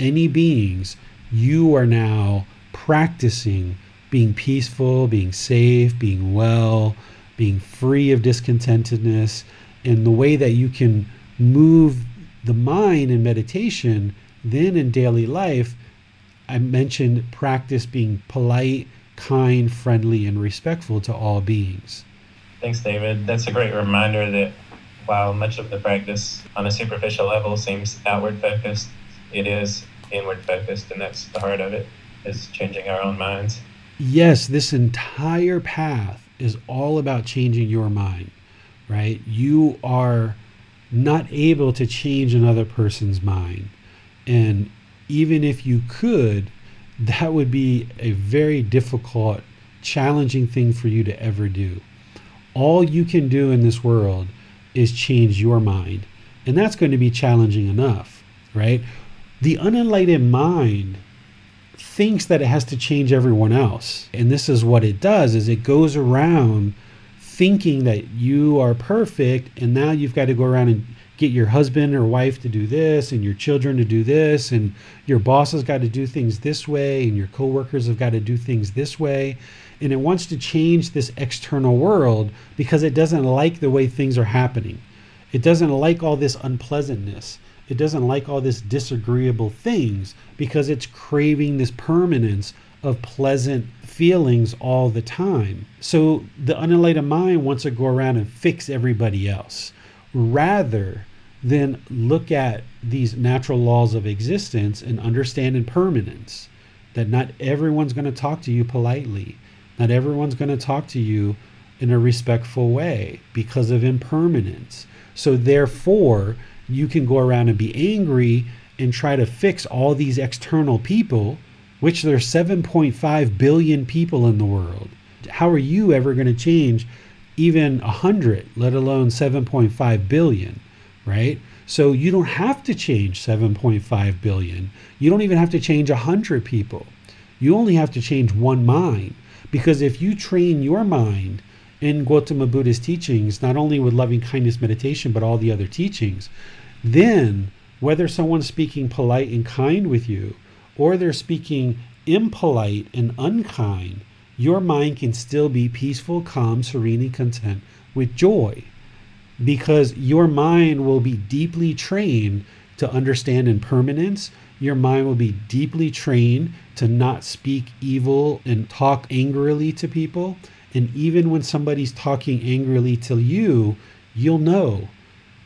any beings, you are now practicing being peaceful, being safe, being well, being free of discontentedness. And the way that you can move the mind in meditation, then in daily life, I mentioned practice being polite, kind, friendly, and respectful to all beings. Thanks, David. That's a great reminder that while much of the practice on a superficial level seems outward focused, it is inward focused, and that's the heart of it, is changing our own minds. Yes, this entire path is all about changing your mind, right? You are not able to change another person's mind. And even if you could, that would be a very difficult, challenging thing for you to ever do. All you can do in this world is change your mind. And that's going to be challenging enough, right? The unenlightened mind thinks that it has to change everyone else. And this is what it does is it goes around thinking that you are perfect and now you've got to go around and get your husband or wife to do this and your children to do this and your boss has got to do things this way and your coworkers have got to do things this way. And it wants to change this external world because it doesn't like the way things are happening. It doesn't like all this unpleasantness. It doesn't like all this disagreeable things because it's craving this permanence of pleasant feelings all the time. So the unenlightened mind wants to go around and fix everybody else rather than look at these natural laws of existence and understand impermanence. That not everyone's going to talk to you politely, not everyone's going to talk to you in a respectful way because of impermanence. So, therefore, you can go around and be angry and try to fix all these external people which there's 7.5 billion people in the world. How are you ever going to change even 100, let alone 7.5 billion, right? So you don't have to change 7.5 billion. You don't even have to change 100 people. You only have to change one mind. Because if you train your mind in Gautama Buddha's teachings, not only with loving kindness meditation, but all the other teachings, then whether someone's speaking polite and kind with you, or they're speaking impolite and unkind, your mind can still be peaceful, calm, serene, and content with joy because your mind will be deeply trained to understand impermanence. Your mind will be deeply trained to not speak evil and talk angrily to people. And even when somebody's talking angrily to you, you'll know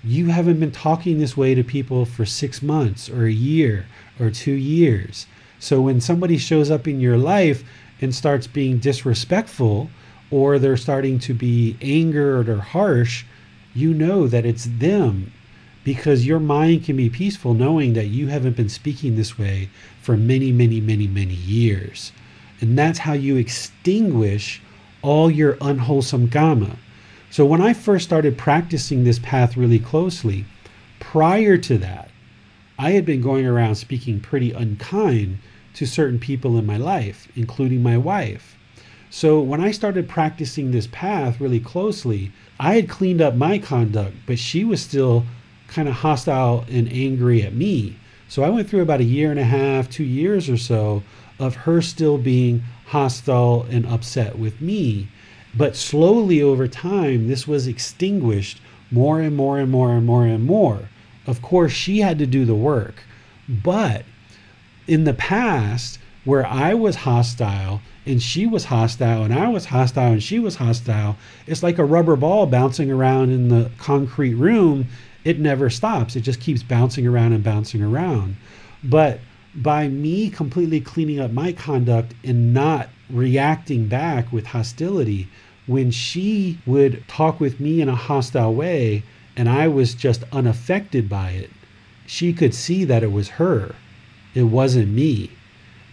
you haven't been talking this way to people for six months or a year or two years. So when somebody shows up in your life and starts being disrespectful, or they're starting to be angered or harsh, you know that it's them because your mind can be peaceful knowing that you haven't been speaking this way for many, many, many, many years. And that's how you extinguish all your unwholesome kamma. So when I first started practicing this path really closely, prior to that, I had been going around speaking pretty unkind to certain people in my life, including my wife. So when I started practicing this path really closely, I had cleaned up my conduct, but she was still kind of hostile and angry at me. So I went through about a year and a half, two years or so of her still being hostile and upset with me. But slowly over time, this was extinguished more and more and more and more and more. Of course, she had to do the work. But in the past, where I was hostile and she was hostile and I was hostile and she was hostile. It's like a rubber ball bouncing around in the concrete room. It never stops. It just keeps bouncing around and bouncing around. But by me completely cleaning up my conduct and not reacting back with hostility, when she would talk with me in a hostile way and I was just unaffected by it, she could see that it was her. It wasn't me.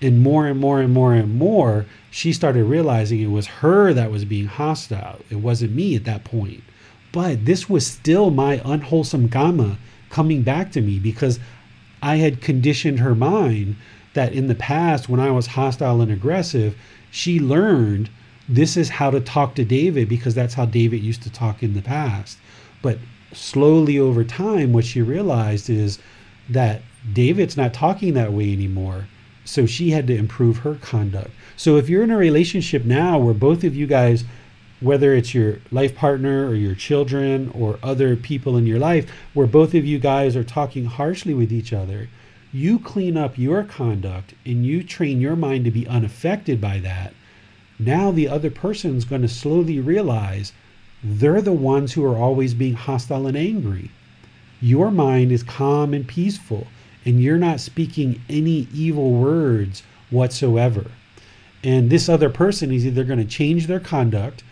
And more and more and more and more, she started realizing it was her that was being hostile. It wasn't me at that point. But this was still my unwholesome kamma coming back to me because I had conditioned her mind that in the past, when I was hostile and aggressive, she learned this is how to talk to David because that's how David used to talk in the past. But slowly over time, what she realized is that David's not talking that way anymore. So she had to improve her conduct. So if you're in a relationship now where both of you guys, whether it's your life partner or your children or other people in your life, where both of you guys are talking harshly with each other, you clean up your conduct and you train your mind to be unaffected by that. Now the other person's going to slowly realize they're the ones who are always being hostile and angry. Your mind is calm and peaceful, and you're not speaking any evil words whatsoever. And this other person is either going to change their conduct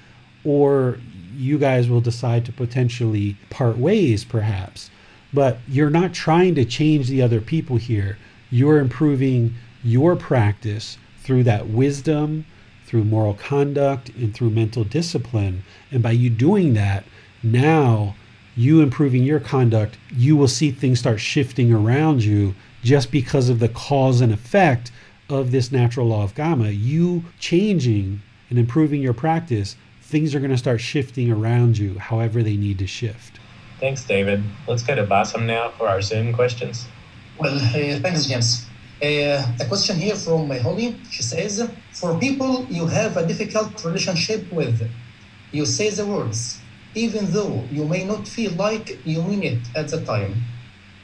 or you guys will decide to potentially part ways, perhaps. But you're not trying to change the other people here. You're improving your practice through that wisdom, through moral conduct, and through mental discipline. And by you doing that, now you improving your conduct, you will see things start shifting around you just because of the cause and effect of this natural law of kamma, you changing and improving your practice, things are going to start shifting around you however they need to shift. Thanks, David. Let's go to Bassam now for our Zoom questions. Well, uh, thanks, James. A question here from my homie. She says, For people you have a difficult relationship with, you say the words, even though you may not feel like you mean it at the time.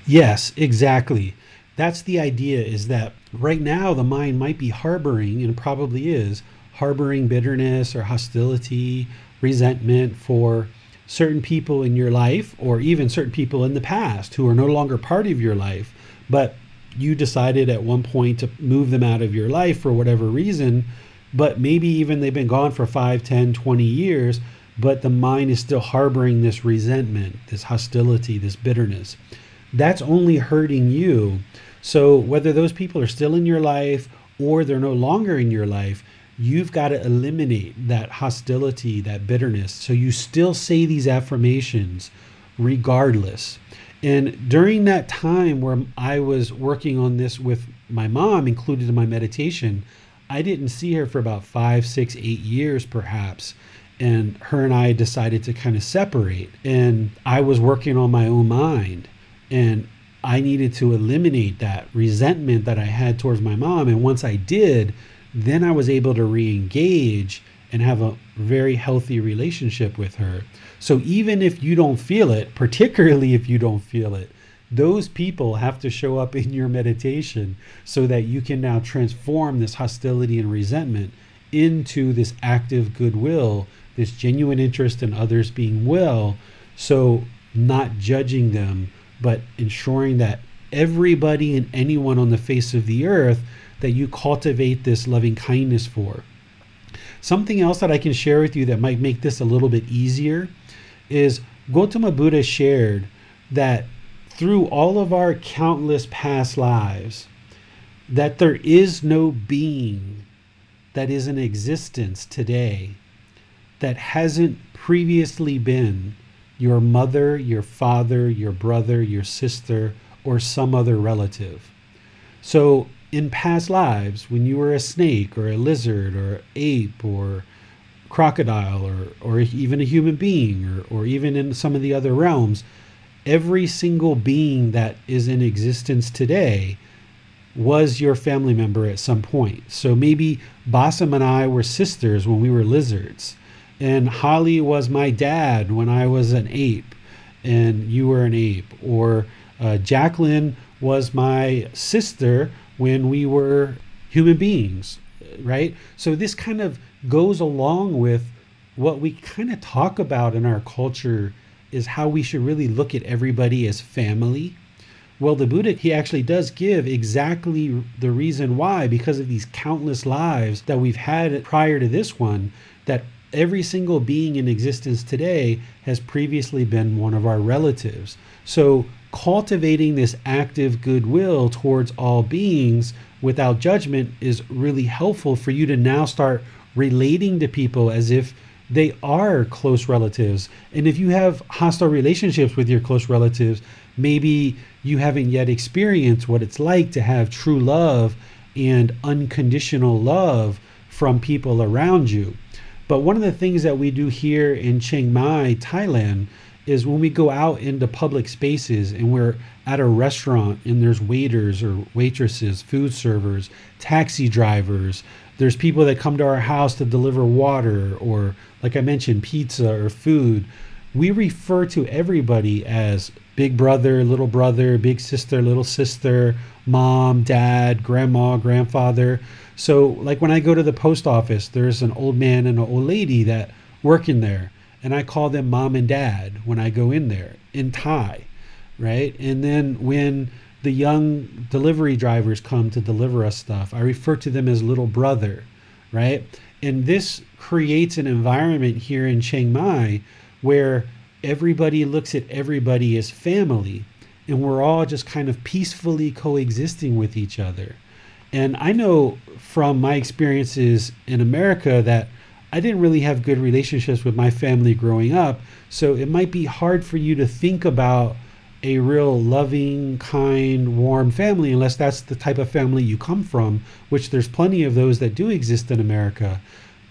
Yes, exactly. That's the idea is that right now the mind might be harboring, and probably is, harboring bitterness or hostility, resentment for certain people in your life, or even certain people in the past who are no longer part of your life, but you decided at one point to move them out of your life for whatever reason, but maybe even they've been gone for 5, 10, 20 years, but the mind is still harboring this resentment, this hostility, this bitterness. That's only hurting you so, whether those people are still in your life or they're no longer in your life, you've got to eliminate that hostility, that bitterness. So, you still say these affirmations regardless. And during that time where I was working on this with my mom, included in my meditation, I didn't see her for about five, six, eight years perhaps. And her and I decided to kind of separate. And I was working on my own mind. And I needed to eliminate that resentment that I had towards my mom. And once I did, then I was able to re engage and have a very healthy relationship with her. So even if you don't feel it, particularly if you don't feel it, those people have to show up in your meditation so that you can now transform this hostility and resentment into this active goodwill, this genuine interest in others being well. So, not judging them, but ensuring that everybody and anyone on the face of the earth that you cultivate this loving kindness for. Something else that I can share with you that might make this a little bit easier is Gautama Buddha shared that through all of our countless past lives, that there is no being that is in existence today that hasn't previously been your mother, your father, your brother, your sister, or some other relative. So, in past lives, when you were a snake or a lizard or ape or crocodile or, or even a human being or, or even in some of the other realms, every single being that is in existence today was your family member at some point. So maybe Bassam and I were sisters when we were lizards, and Holly was my dad when I was an ape, and you were an ape, or uh, Jacqueline was my sister when we were human beings, right? So this kind of goes along with what we kind of talk about in our culture is how we should really look at everybody as family. Well, the Buddha, he actually does give exactly the reason why, because of these countless lives that we've had prior to this one, that every single being in existence today has previously been one of our relatives. So, cultivating this active goodwill towards all beings without judgment is really helpful for you to now start relating to people as if they are close relatives. And if you have hostile relationships with your close relatives, maybe you haven't yet experienced what it's like to have true love and unconditional love from people around you. But one of the things that we do here in Chiang Mai, Thailand, is when we go out into public spaces and we're at a restaurant and there's waiters or waitresses, food servers, taxi drivers, there's people that come to our house to deliver water or like I mentioned pizza or food. We refer to everybody as big brother, little brother, big sister, little sister, mom, dad, grandma, grandfather. So like when I go to the post office, there's an old man and an old lady that work in there and I call them mom and dad when I go in there in Thai, right? And then when the young delivery drivers come to deliver us stuff, I refer to them as little brother, right? And this creates an environment here in Chiang Mai where everybody looks at everybody as family and we're all just kind of peacefully coexisting with each other. And I know from my experiences in America that I didn't really have good relationships with my family growing up. So it might be hard for you to think about a real loving, kind, warm family unless that's the type of family you come from, which there's plenty of those that do exist in America.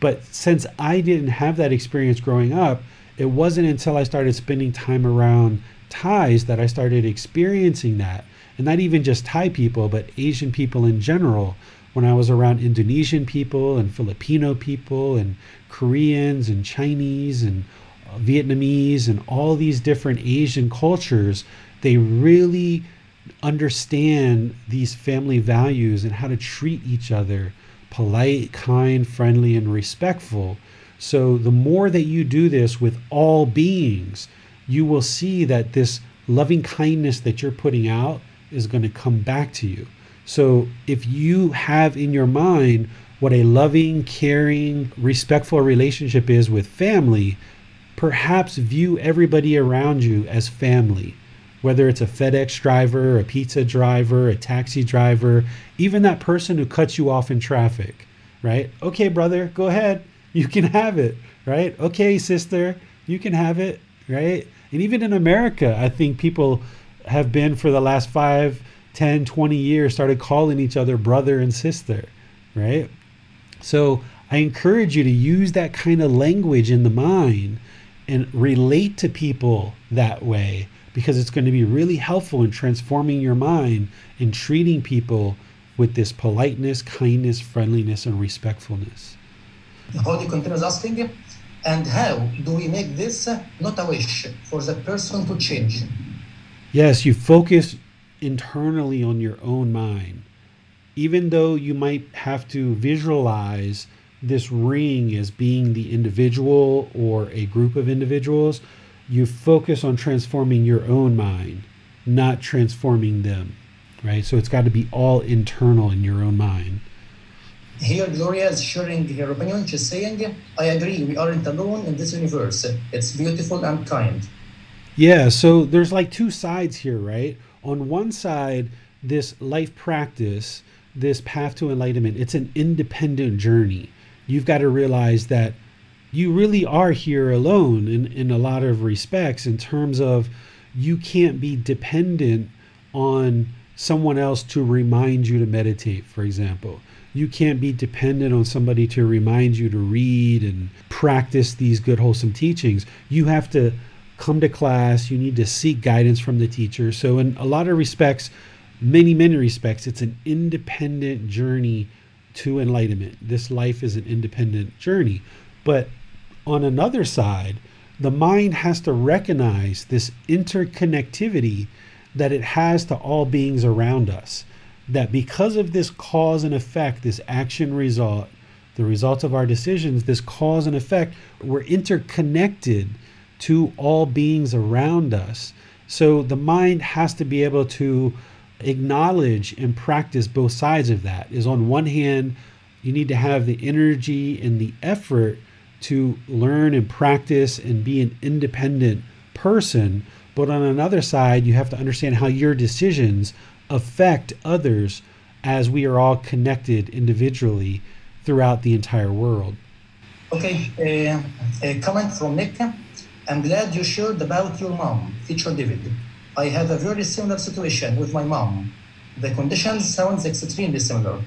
But since I didn't have that experience growing up, it wasn't until I started spending time around Thais that I started experiencing that. And not even just Thai people, but Asian people in general when I was around Indonesian people and Filipino people and Koreans and Chinese and Vietnamese and all these different Asian cultures, they really understand these family values and how to treat each other polite, kind, friendly, and respectful. So, the more that you do this with all beings, you will see that this loving kindness that you're putting out is going to come back to you. So if you have in your mind what a loving, caring, respectful relationship is with family, perhaps view everybody around you as family. Whether it's a FedEx driver, a pizza driver, a taxi driver, even that person who cuts you off in traffic, right? Okay, brother, go ahead. You can have it, right? Okay, sister, you can have it, right? And even in America, I think people have been for the last five, 10, 20 years started calling each other brother and sister, right? So I encourage you to use that kind of language in the mind and relate to people that way because it's going to be really helpful in transforming your mind and treating people with this politeness, kindness, friendliness, and respectfulness. Holly continues asking, and how do we make this not a wish for the person to change? Yes, you focus internally on your own mind. Even though you might have to visualize this ring as being the individual or a group of individuals, you focus on transforming your own mind, not transforming them, right? So it's got to be all internal in your own mind. Here, Gloria is sharing her opinion. She's saying, I agree, we aren't alone in this universe. It's beautiful and kind. Yeah, so there's like two sides here, right? On one side, this life practice, this path to enlightenment, it's an independent journey. You've got to realize that you really are here alone in, in a lot of respects in terms of you can't be dependent on someone else to remind you to meditate, for example. You can't be dependent on somebody to remind you to read and practice these good, wholesome teachings. You have to come to class, you need to seek guidance from the teacher. So, in a lot of respects, many, many respects, it's an independent journey to enlightenment. This life is an independent journey. But on another side, the mind has to recognize this interconnectivity that it has to all beings around us. That because of this cause and effect, this action result, the results of our decisions, this cause and effect, we're interconnected to all beings around us. So the mind has to be able to acknowledge and practice both sides of that. Is on one hand, you need to have the energy and the effort to learn and practice and be an independent person. But on another side, you have to understand how your decisions affect others as we are all connected individually throughout the entire world. Okay, uh, a comment from Nick. I'm glad you shared about your mom, teacher David. I have a very similar situation with my mom. The conditions sounds extremely similar.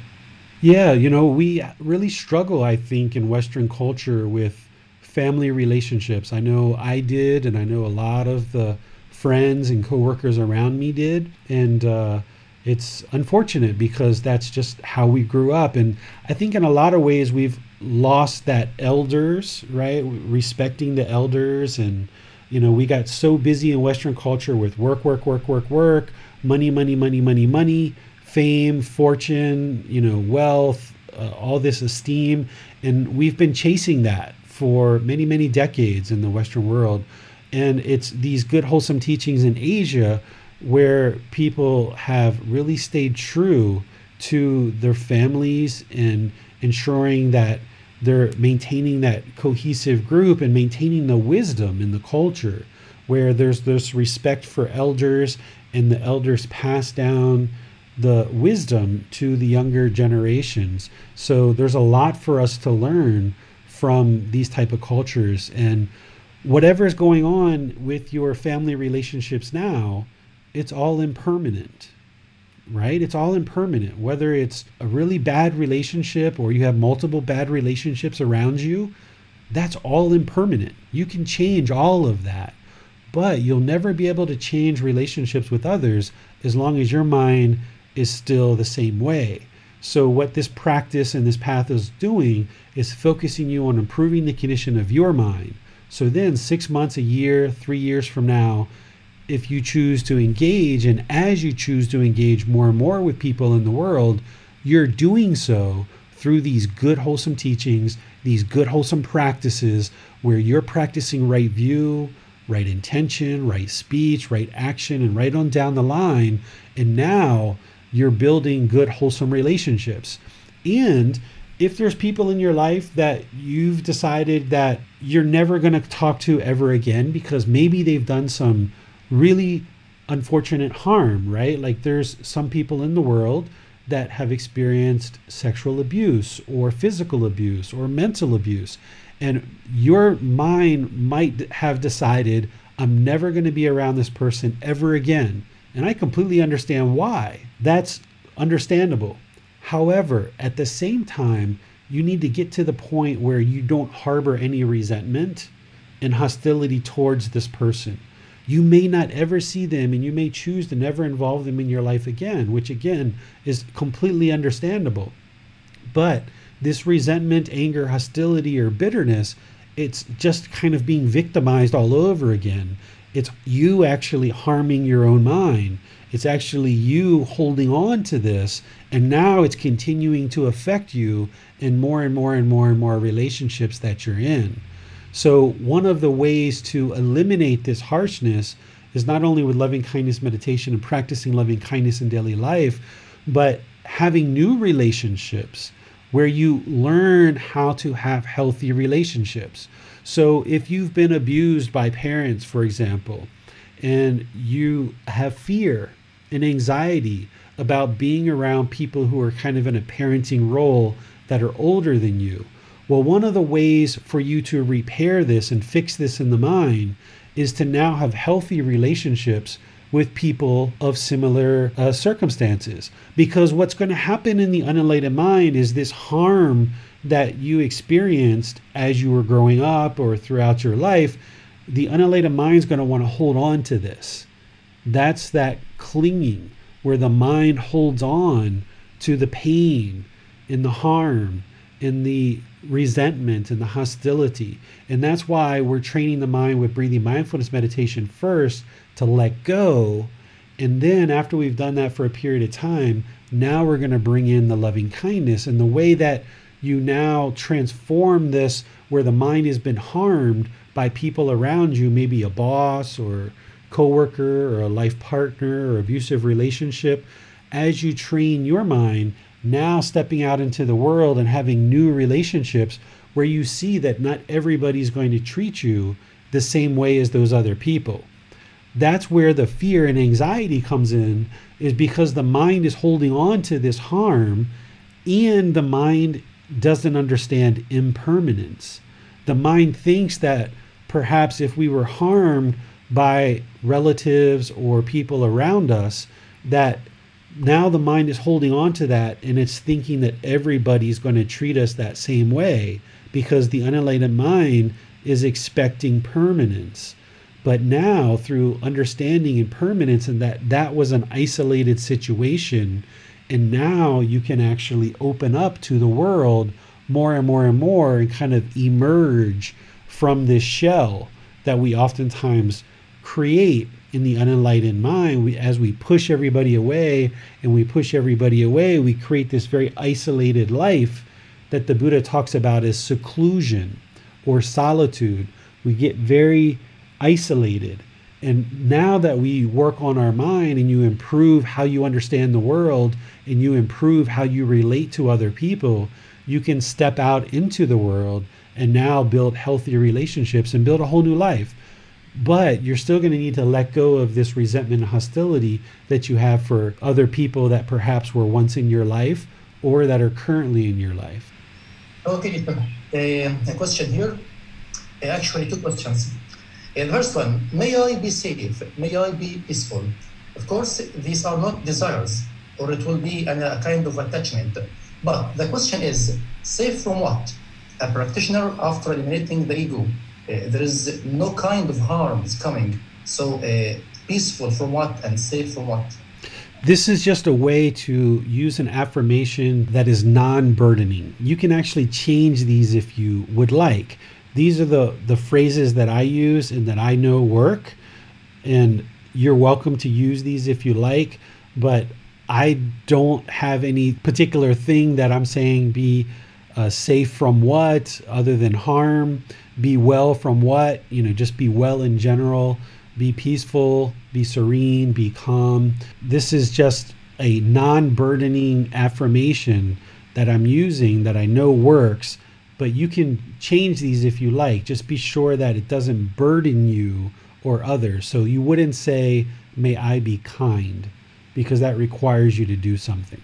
Yeah, you know, we really struggle, I think, in Western culture with family relationships. I know I did, and I know a lot of the friends and coworkers around me did. And uh, it's unfortunate because that's just how we grew up. And I think in a lot of ways, we've lost that elders, right? Respecting the elders. And, you know, we got so busy in Western culture with work, work, work, work, work, money, money, money, money, money fame, fortune, you know, wealth, uh, all this esteem. And we've been chasing that for many, many decades in the Western world. And it's these good, wholesome teachings in Asia where people have really stayed true to their families and ensuring that they're maintaining that cohesive group and maintaining the wisdom in the culture where there's this respect for elders and the elders pass down the wisdom to the younger generations. So there's a lot for us to learn from these type of cultures and whatever is going on with your family relationships now, it's all impermanent. Right? It's all impermanent. Whether it's a really bad relationship or you have multiple bad relationships around you, that's all impermanent. You can change all of that. But you'll never be able to change relationships with others as long as your mind is still the same way. So, what this practice and this path is doing is focusing you on improving the condition of your mind. So, then six months, a year, three years from now, if you choose to engage, and as you choose to engage more and more with people in the world, you're doing so through these good, wholesome teachings, these good, wholesome practices where you're practicing right view, right intention, right speech, right action, and right on down the line. And now, you're building good, wholesome relationships. And if there's people in your life that you've decided that you're never going to talk to ever again because maybe they've done some really unfortunate harm, right? Like there's some people in the world that have experienced sexual abuse or physical abuse or mental abuse. And your mind might have decided, I'm never going to be around this person ever again. And I completely understand why. That's understandable. However, at the same time, you need to get to the point where you don't harbor any resentment and hostility towards this person. You may not ever see them and you may choose to never involve them in your life again, which again is completely understandable. But this resentment, anger, hostility, or bitterness, it's just kind of being victimized all over again. It's you actually harming your own mind. It's actually you holding on to this, and now it's continuing to affect you in more and more and more and more relationships that you're in. So, one of the ways to eliminate this harshness is not only with loving kindness meditation and practicing loving kindness in daily life, but having new relationships where you learn how to have healthy relationships. So, if you've been abused by parents, for example, and you have fear and anxiety about being around people who are kind of in a parenting role that are older than you, well, one of the ways for you to repair this and fix this in the mind is to now have healthy relationships with people of similar uh, circumstances. Because what's going to happen in the unenlightened mind is this harm that you experienced as you were growing up or throughout your life. The unenlightened mind is going to want to hold on to this. That's that clinging where the mind holds on to the pain and the harm and the resentment and the hostility. And that's why we're training the mind with breathing mindfulness meditation first to let go. And then, after we've done that for a period of time, now we're going to bring in the loving kindness. And the way that you now transform this, where the mind has been harmed by people around you, maybe a boss or coworker or a life partner or abusive relationship, as you train your mind, now stepping out into the world and having new relationships where you see that not everybody's going to treat you the same way as those other people. That's where the fear and anxiety comes in is because the mind is holding on to this harm and the mind doesn't understand impermanence. The mind thinks that perhaps if we were harmed by relatives or people around us that now the mind is holding on to that and it's thinking that everybody's going to treat us that same way because the unenlightened mind is expecting permanence. But now, through understanding impermanence and that that was an isolated situation, and now you can actually open up to the world more and more and more and kind of emerge from this shell that we oftentimes create in the unenlightened mind. We, as we push everybody away and we push everybody away, we create this very isolated life that the Buddha talks about as seclusion or solitude. We get very isolated. And now that we work on our mind and you improve how you understand the world and you improve how you relate to other people, you can step out into the world and now build healthy relationships and build a whole new life. But you're still going to need to let go of this resentment and hostility that you have for other people that perhaps were once in your life or that are currently in your life. Okay, uh, a question here. Uh, actually, two questions. In first 1, may I be safe, may I be peaceful. Of course, these are not desires, or it will be an, a kind of attachment. But the question is, safe from what? A practitioner, after eliminating the ego, uh, there is no kind of harm is coming. So, uh, peaceful from what and safe from what? This is just a way to use an affirmation that is non burdening. You can actually change these if you would like these are the the phrases that I use and that I know work and you're welcome to use these if you like but I don't have any particular thing that I'm saying be uh, safe from what other than harm be well from what you know just be well in general be peaceful be serene be calm this is just a non-burdening affirmation that I'm using that I know works but you can change these if you like. Just be sure that it doesn't burden you or others. So you wouldn't say, May I be kind, because that requires you to do something.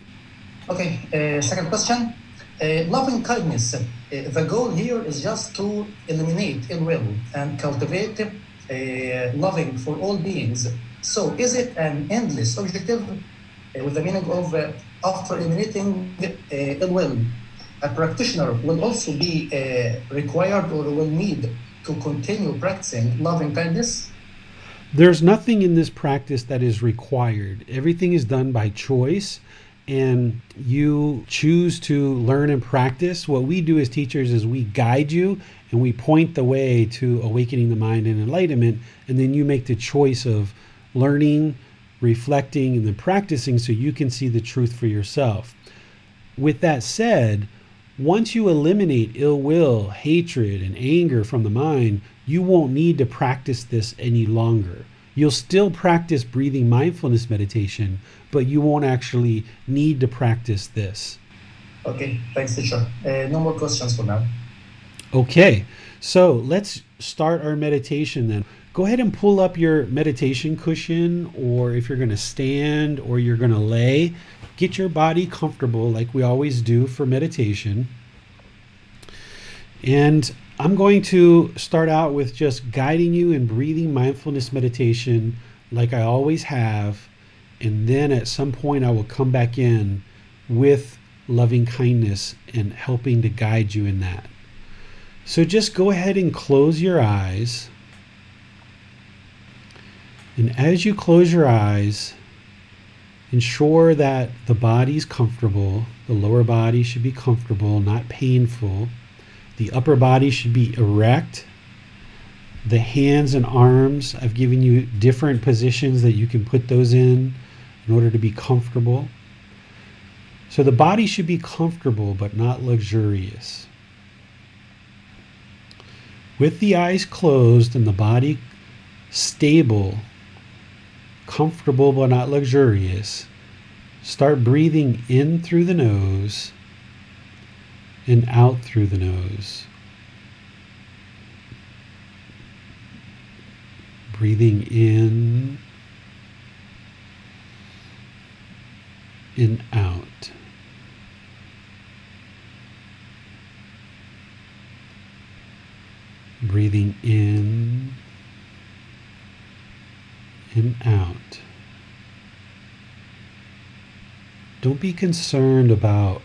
Okay, uh, second question. Loving kindness. Uh, the goal here is just to eliminate ill will and cultivate uh, loving for all beings. So, is it an endless objective uh, with the meaning of after eliminating ill will? a practitioner will also be required or will need to continue practicing loving kindness? There's nothing in this practice that is required. Everything is done by choice and you choose to learn and practice. What we do as teachers is we guide you and we point the way to awakening the mind and enlightenment, and then you make the choice of learning, reflecting, and then practicing so you can see the truth for yourself. With that said, once you eliminate ill will, hatred, and anger from the mind, you won't need to practice this any longer. You'll still practice breathing mindfulness meditation, but you won't actually need to practice this. Okay, thanks, teacher. Uh, no more questions for now. Okay, so let's start our meditation then. Go ahead and pull up your meditation cushion, or if you're going to stand or you're going to lay, get your body comfortable like we always do for meditation. And I'm going to start out with just guiding you in breathing mindfulness meditation like I always have. And then at some point, I will come back in with loving kindness and helping to guide you in that. So just go ahead and close your eyes. And as you close your eyes, ensure that the body's comfortable. The lower body should be comfortable, not painful. The upper body should be erect. The hands and arms, I've given you different positions that you can put those in in order to be comfortable. So the body should be comfortable but not luxurious. With the eyes closed and the body stable, comfortable but not luxurious, start breathing in through the nose and out through the nose. Breathing in and out. Breathing in and out. Don't be concerned about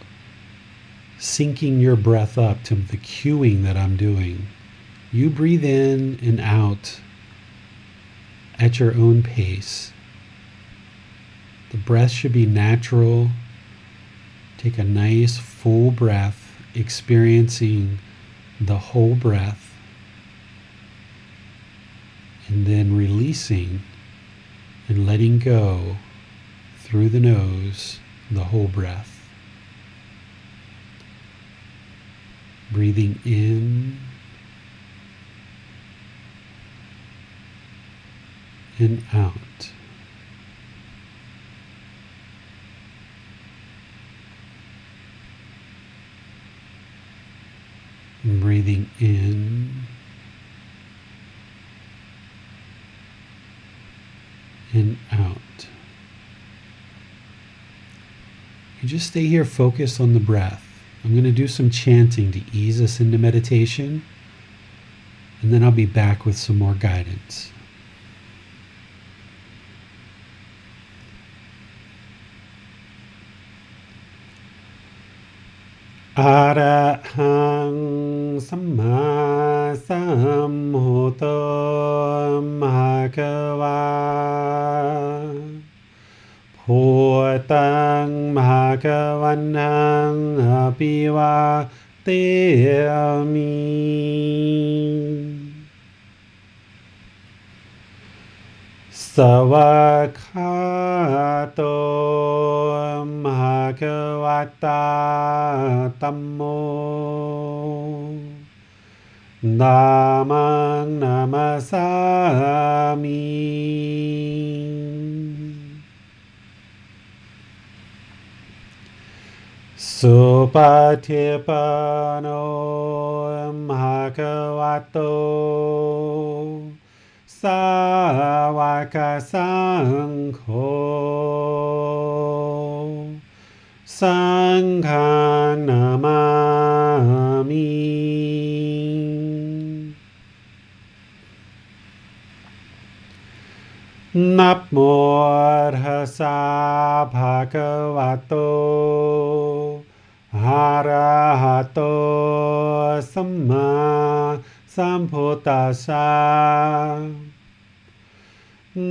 syncing your breath up to the cueing that I'm doing. You breathe in and out at your own pace. The breath should be natural. Take a nice full breath, experiencing the whole breath, and then releasing and letting go through the nose the whole breath. breathing in and out. And breathing in and out. You just stay here focused on the breath. I'm going to do some chanting to ease us into meditation, and then I'll be back with some more guidance. Arahang สัมมาสัมพุทธมหาเกวาพุตังมหาเกวันนังอภิวาเตมิสวะคาโตมหากวัตตาตัมโม Naman Namasami. Supatipano Mhakavato Sawaka Sangho Sangha นับโมทัสสะภะคะวะโตอะระหะโตสัมมาสัมพุทธัสสะ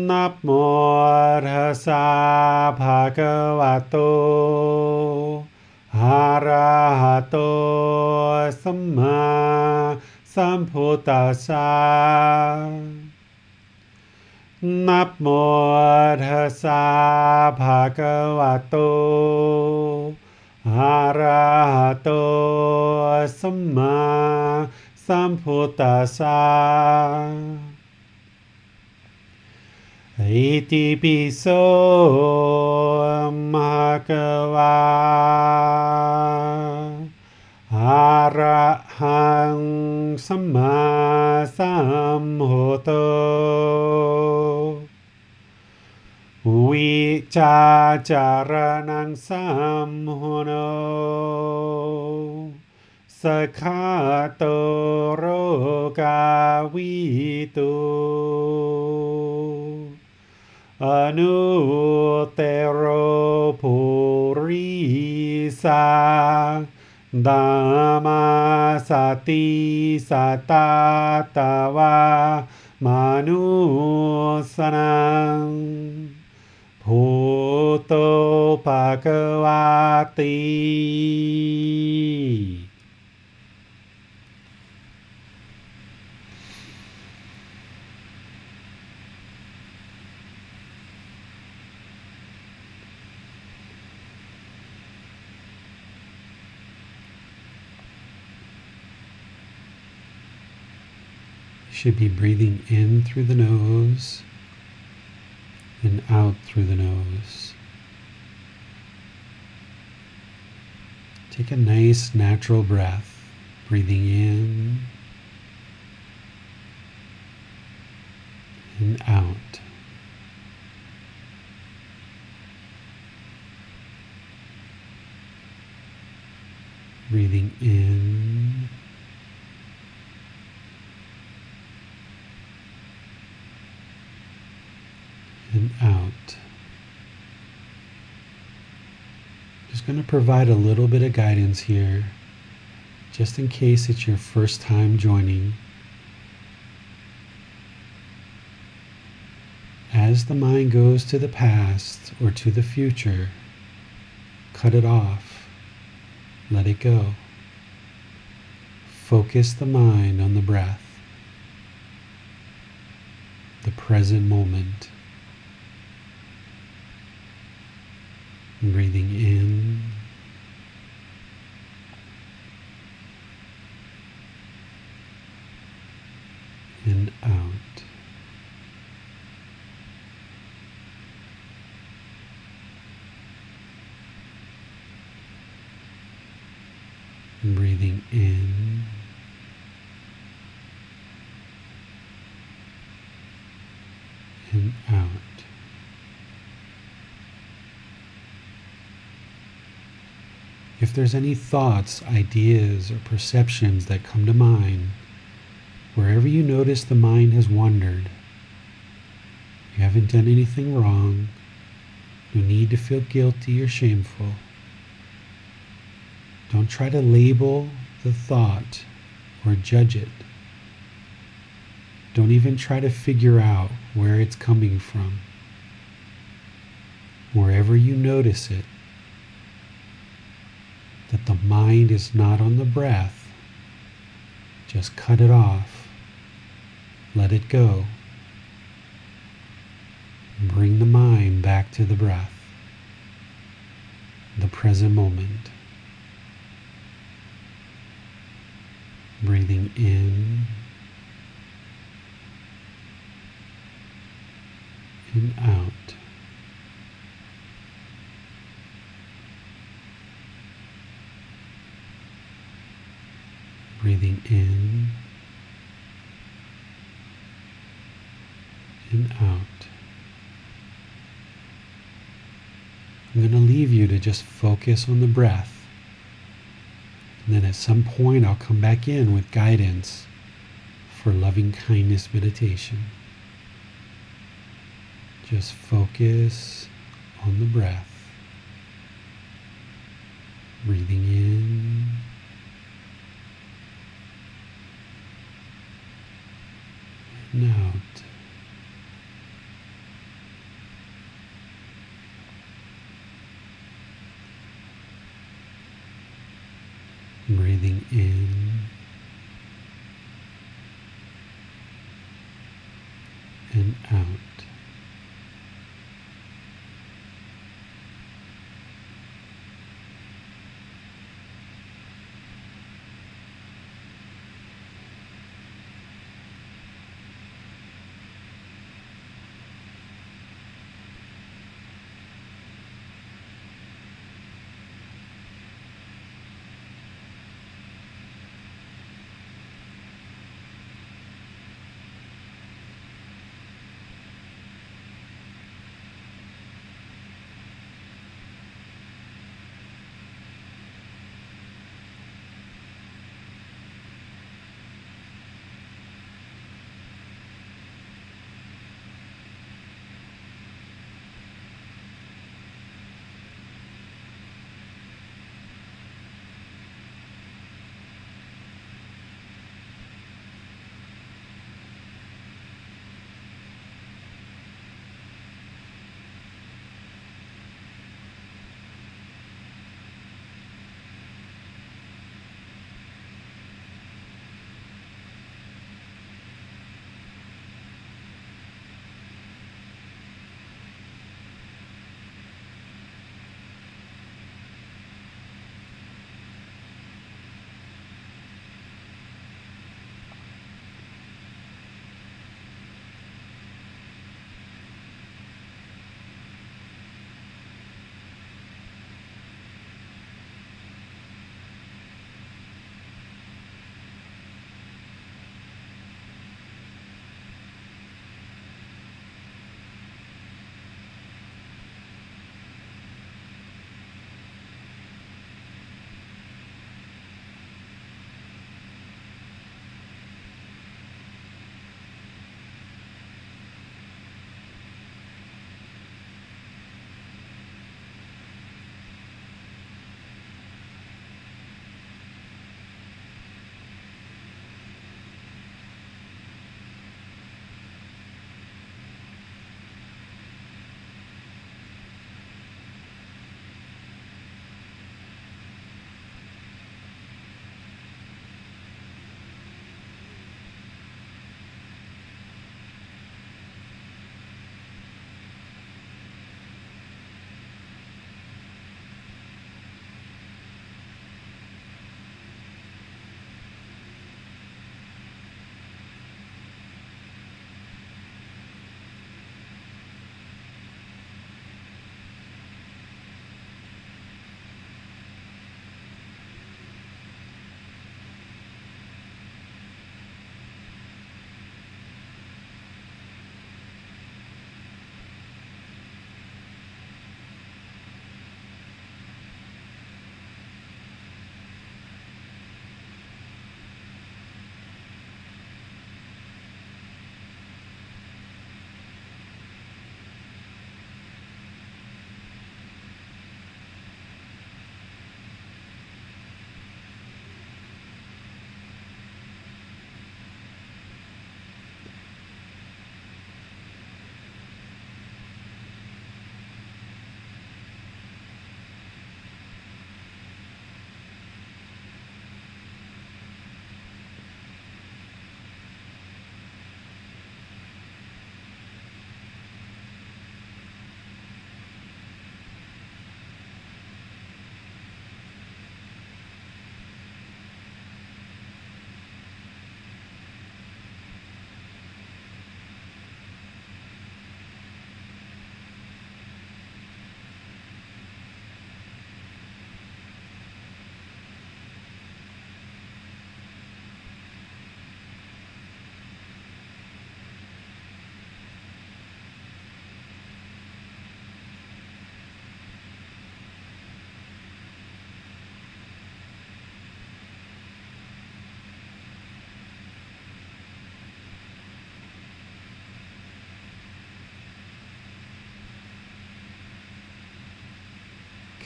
นับโมทัสสะภะคะวะโตอะระหะโตสัมมาสัมพุทธัสสะ นับโมทัสสะภะคะวะโตอะระหะโตสัมมาสัมพุทธัสสะอิติปิโสมะคะวะอะระหังสัมมาสัมพุทโธ วิจาจารนังสัมโ भूतो भगवाति should be breathing in through the nose and out through the nose. Take a nice natural breath, breathing in and out. Breathing in and out. Just going to provide a little bit of guidance here, just in case it's your first time joining. As the mind goes to the past or to the future, cut it off, let it go. Focus the mind on the breath, the present moment. Breathing in and out. Breathing in and out. If there's any thoughts, ideas, or perceptions that come to mind, wherever you notice the mind has wandered, you haven't done anything wrong, no need to feel guilty or shameful. Don't try to label the thought or judge it. Don't even try to figure out where it's coming from. Wherever you notice it, that the mind is not on the breath, just cut it off. Let it go. Bring the mind back to the breath, the present moment. Breathing in and out. Breathing in and out. I'm going to leave you to just focus on the breath. And then at some point, I'll come back in with guidance for loving kindness meditation. Just focus on the breath. Breathing in note. Breathing in and out.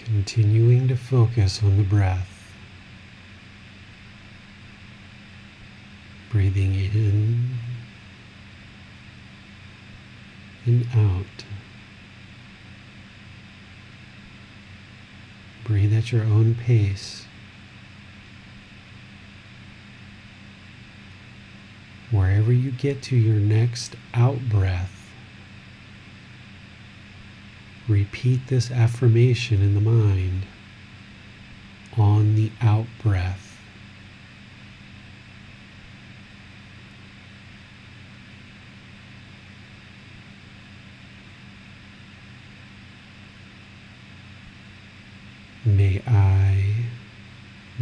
continuing to focus on the breath. Breathing in and out. Breathe at your own pace. Wherever you get to your next out breath, repeat this affirmation in the mind on the out breath. May I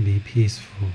be peaceful.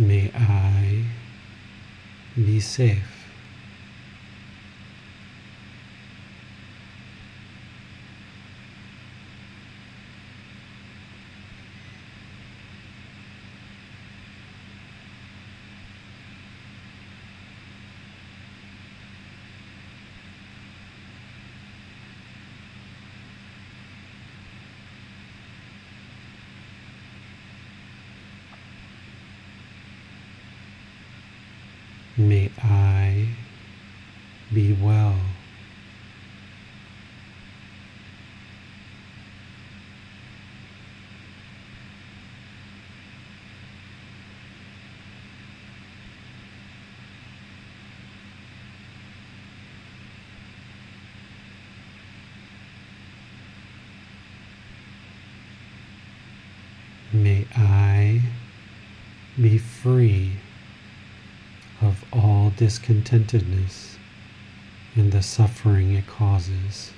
May I be safe. May I be well. May I be free of all discontentedness and the suffering it causes.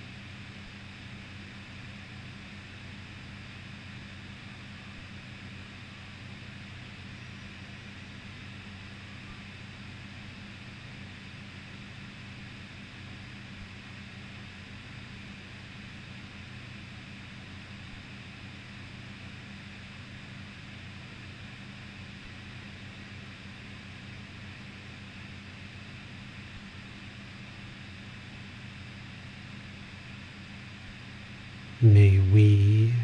May we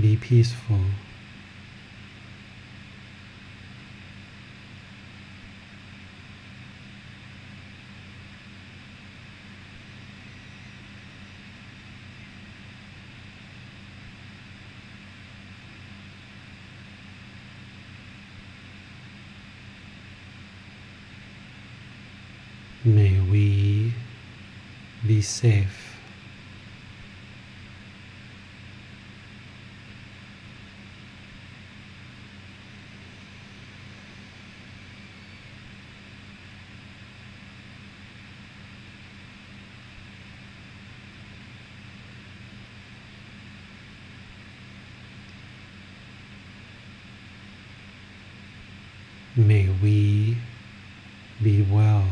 be peaceful. May we be safe. May we be well.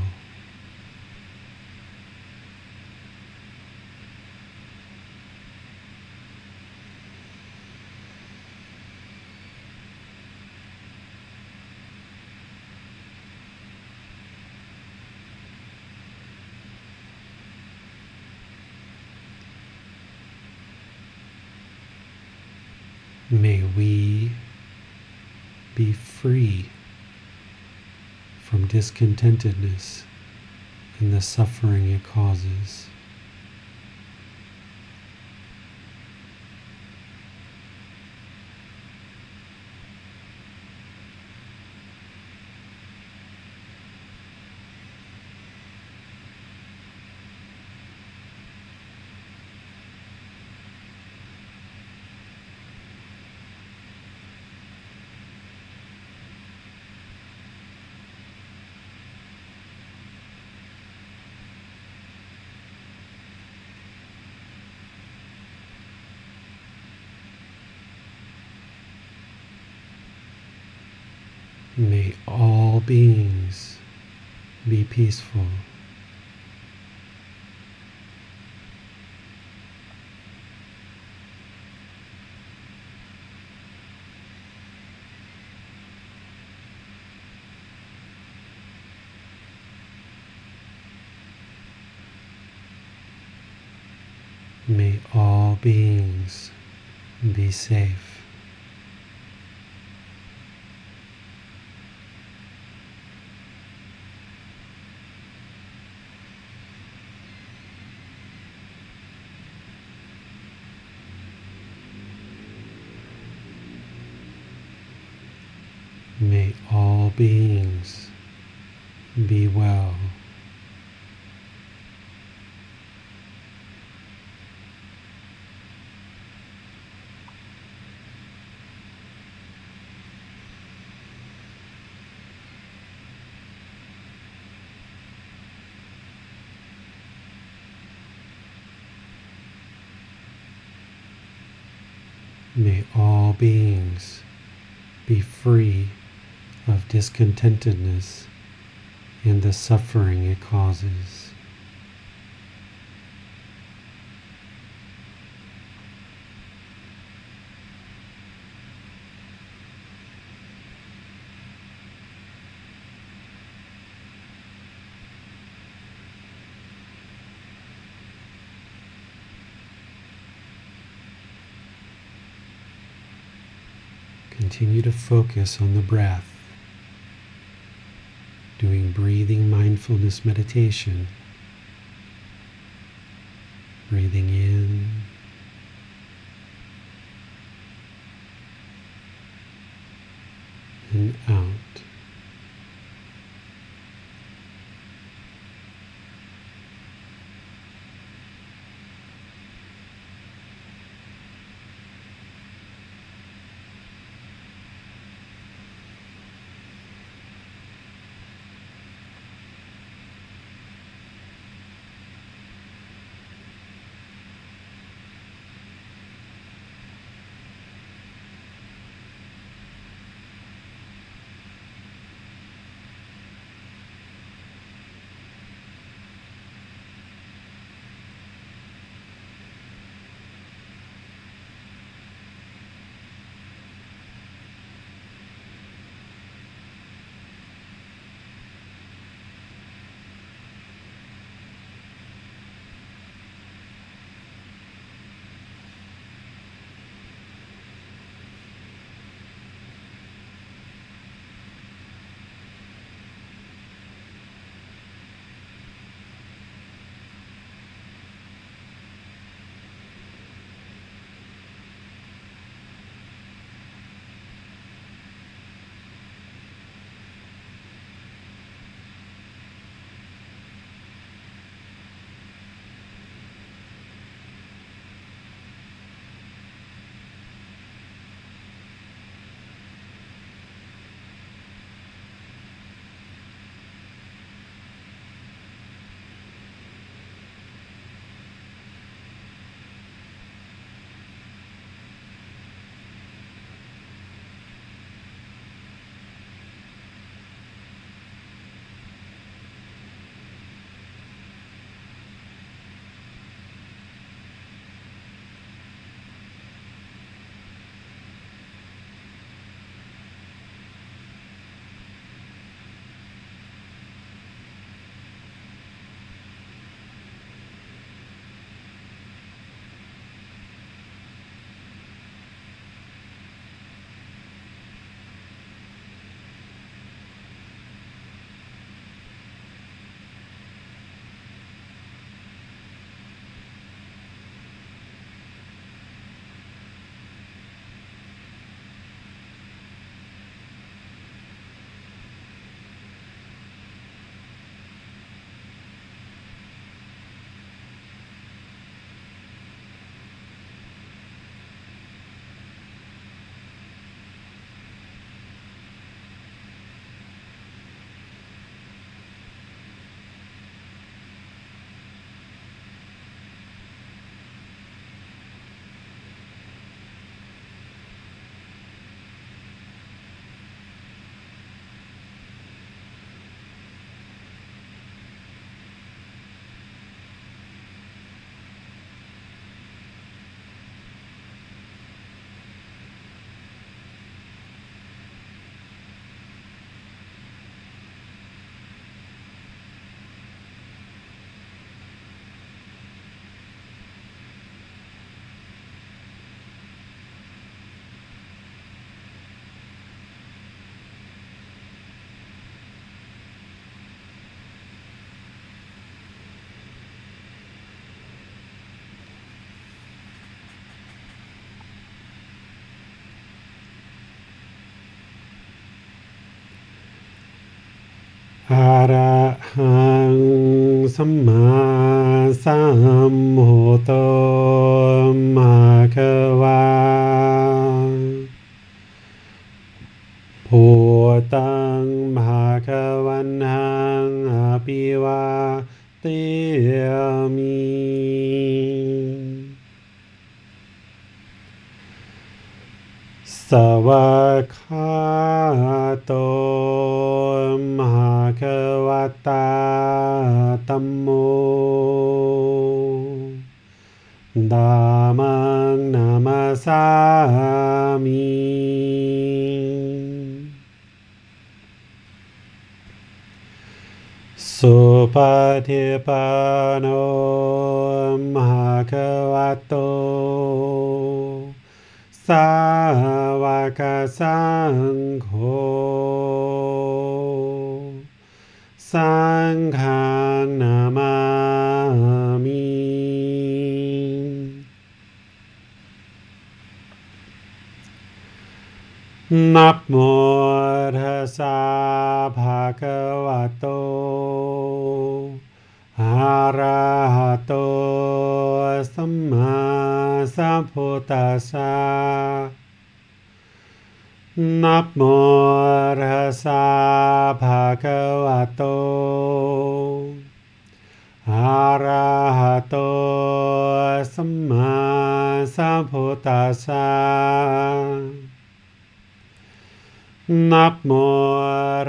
May we be free from discontentedness and the suffering it causes. beings be peaceful. May all beings be safe. Beings be well. May all beings be free discontentedness and the suffering it causes. Continue to focus on the breath, breathing mindfulness meditation. Breathing อะระหังสัมมาสัมพุทโธมะคะวาภูตังมะคะวันหังอภิวาติ दामां नमसामि सुपतिपनो भगवतो सावकसङ्घो सङ्घा นับโมทัสสะภะคะวะโตอะระหะโต สัมมาสัมพุทธัสสะนับโมทัสสะภะคะวะโตอะระหะโต สัมมาสัมพุทธัสสะ นับโม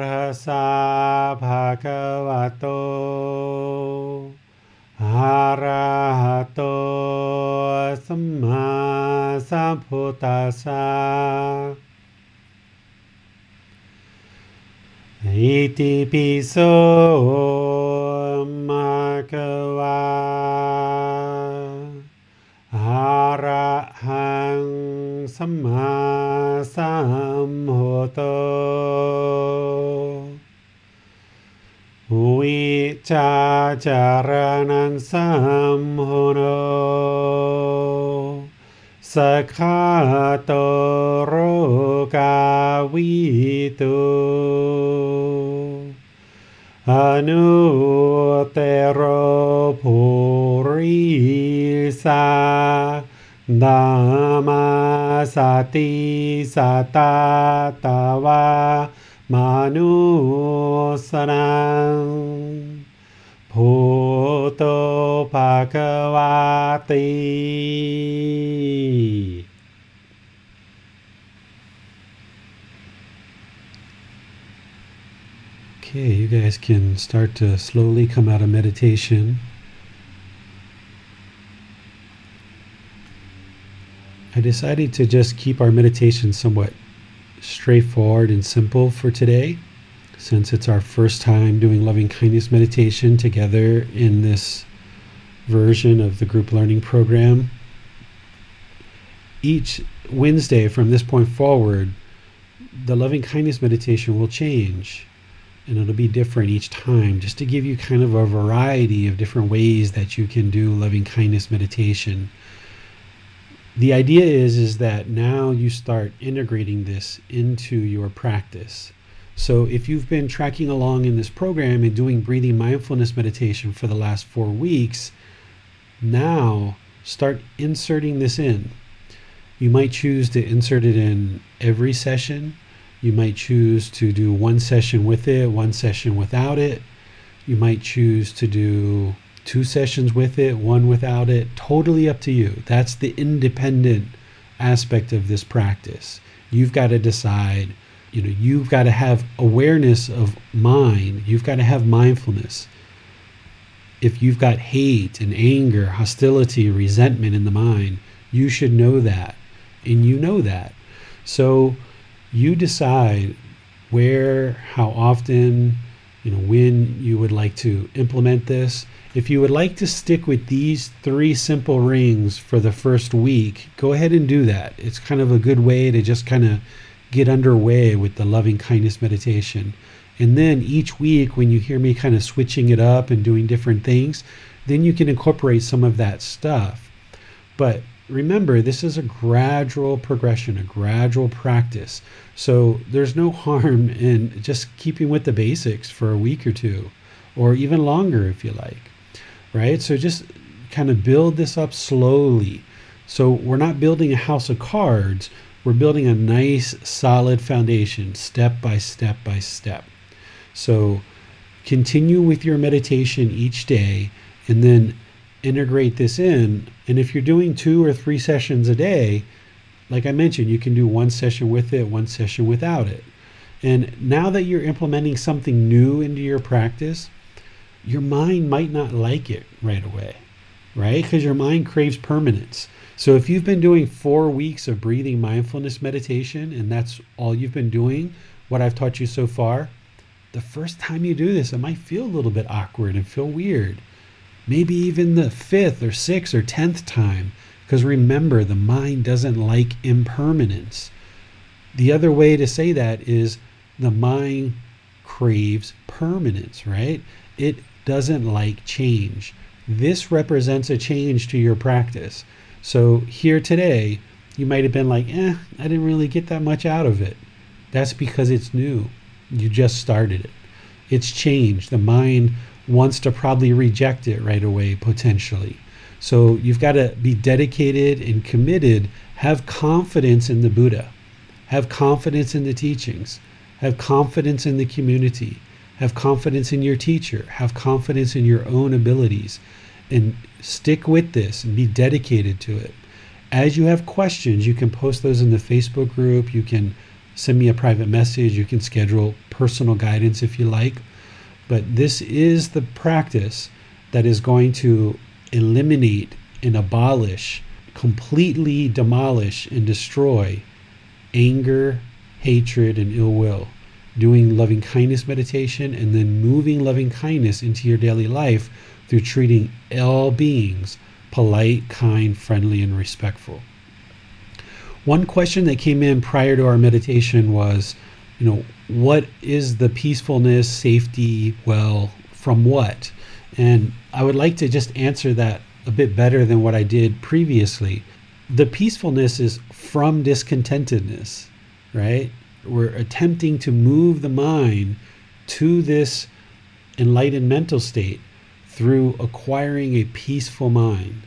ทัสสะภะคะวะโต อะระหะโต สัมมาสัมพุทธัสสะ อิติปิโสมะคะวะ อะระหัง สัมมาสัมพุทโธวิจาจารนังสัมโหโนสขาโตโรกาวิตุอนุเตโรภูริสา दामा सती सता तवा मानुसना भूतो भगवाति Okay, you guys can start to slowly come out of meditation. I decided to just keep our meditation somewhat straightforward and simple for today, since it's our first time doing loving kindness meditation together in this version of the group learning program. Each Wednesday from this point forward, the loving kindness meditation will change and it'll be different each time just to give you kind of a variety of different ways that you can do loving kindness meditation the idea is is that now you start integrating this into your practice. So if you've been tracking along in this program and doing breathing mindfulness meditation for the last four weeks now start inserting this in. You might choose to insert it in every session. You might choose to do one session with it, one session without it. You might choose to do two sessions with it, one without it. Totally up to you. That's the independent aspect of this practice. You've got to decide, you know, you've got to have awareness of mind. You've got to have mindfulness. If you've got hate and anger, hostility, resentment in the mind, you should know that. And you know that. So, you decide where, how often, you know, when you would like to implement this. If you would like to stick with these three simple rings for the first week, go ahead and do that. It's kind of a good way to just kind of get underway with the loving kindness meditation. And then each week, when you hear me kind of switching it up and doing different things, then you can incorporate some of that stuff. But remember, this is a gradual progression, a gradual practice. So there's no harm in just keeping with the basics for a week or two, or even longer if you like, right? So just kind of build this up slowly. So we're not building a house of cards, we're building a nice solid foundation step by step by step. So continue with your meditation each day and then integrate this in. And if you're doing two or three sessions a day, like I mentioned, you can do one session with it, one session without it. And now that you're implementing something new into your practice, your mind might not like it right away, right? Because your mind craves permanence. So if you've been doing four weeks of breathing mindfulness meditation and that's all you've been doing, what I've taught you so far, the first time you do this, it might feel a little bit awkward and feel weird. Maybe even the fifth or sixth or tenth time. Because remember, the mind doesn't like impermanence. The other way to say that is the mind craves permanence, right? It doesn't like change. This represents a change to your practice. So here today, you might have been like, eh, I didn't really get that much out of it. That's because it's new. You just started it. It's changed. The mind wants to probably reject it right away, potentially. So you've got to be dedicated and committed, have confidence in the Buddha, have confidence in the teachings, have confidence in the community, have confidence in your teacher, have confidence in your own abilities, and stick with this and be dedicated to it. As you have questions, you can post those in the Facebook group. You can send me a private message. You can schedule personal guidance if you like. But this is the practice that is going to eliminate and abolish, completely demolish and destroy anger, hatred, and ill will. Doing loving kindness meditation and then moving loving kindness into your daily life through treating all beings polite, kind, friendly, and respectful. One question that came in prior to our meditation was, you know, what is the peacefulness, safety, well, from what? And I would like to just answer that a bit better than what I did previously. The peacefulness is from discontentedness, right? We're attempting to move the mind to this enlightened mental state through acquiring a peaceful mind.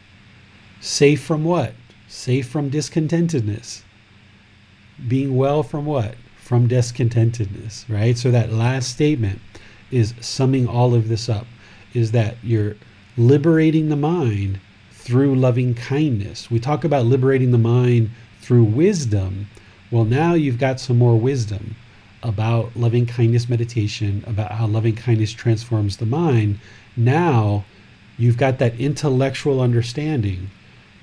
Safe from what? Safe from discontentedness. Being well from what? From discontentedness, right? So that last statement is summing all of this up is that you're liberating the mind through loving kindness. We talk about liberating the mind through wisdom. Well, now you've got some more wisdom about loving kindness meditation, about how loving kindness transforms the mind. Now you've got that intellectual understanding.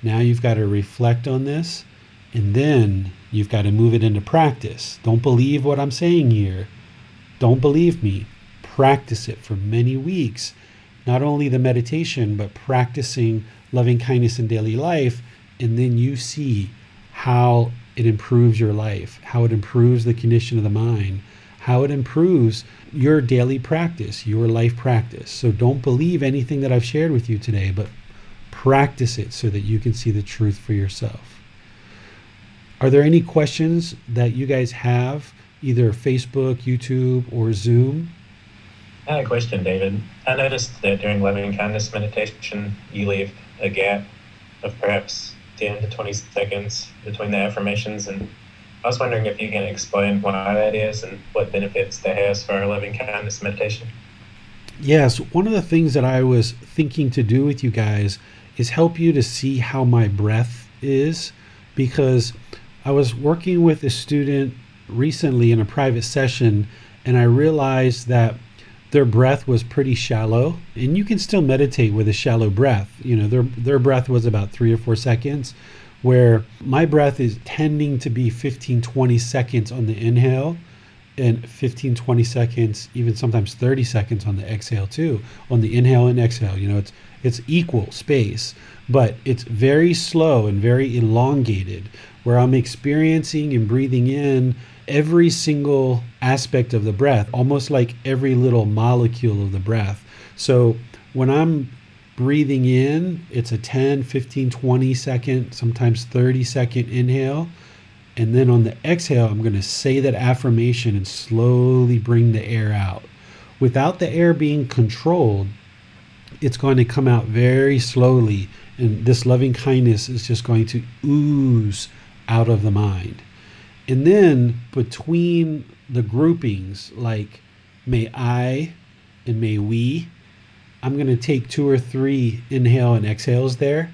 Now you've got to reflect on this and then you've got to move it into practice. Don't believe what I'm saying here. Don't believe me. Practice it for many weeks. Not only the meditation, but practicing loving kindness in daily life. And then you see how it improves your life, how it improves the condition of the mind, how it improves your daily practice, your life practice. So don't believe anything that I've shared with you today, but practice it so that you can see the truth for yourself. Are there any questions that you guys have, either Facebook, YouTube, or Zoom? I had a question, David. I noticed that during loving kindness meditation, you leave a gap of perhaps 10 to 20 seconds between the affirmations. And I was wondering if you can explain why that is and what benefits that has for our loving kindness meditation. Yes, one of the things that I was thinking to do with you guys is help you to see how my breath is because I was working with a student recently in a private session and I realized that their breath was pretty shallow and you can still meditate with a shallow breath. You know their their breath was about 3 or 4 seconds where my breath is tending to be 15 20 seconds on the inhale and 15 20 seconds even sometimes 30 seconds on the exhale too. On the inhale and exhale you know it's it's equal space but it's very slow and very elongated where i'm experiencing and breathing in every single aspect of the breath, almost like every little molecule of the breath. So when I'm breathing in, it's a 10, 15, 20 second, sometimes 30 second inhale. And then on the exhale, I'm going to say that affirmation and slowly bring the air out. Without the air being controlled, it's going to come out very slowly. And this loving kindness is just going to ooze out of the mind. And then between the groupings, like may I and may we, I'm going to take two or three inhale and exhales there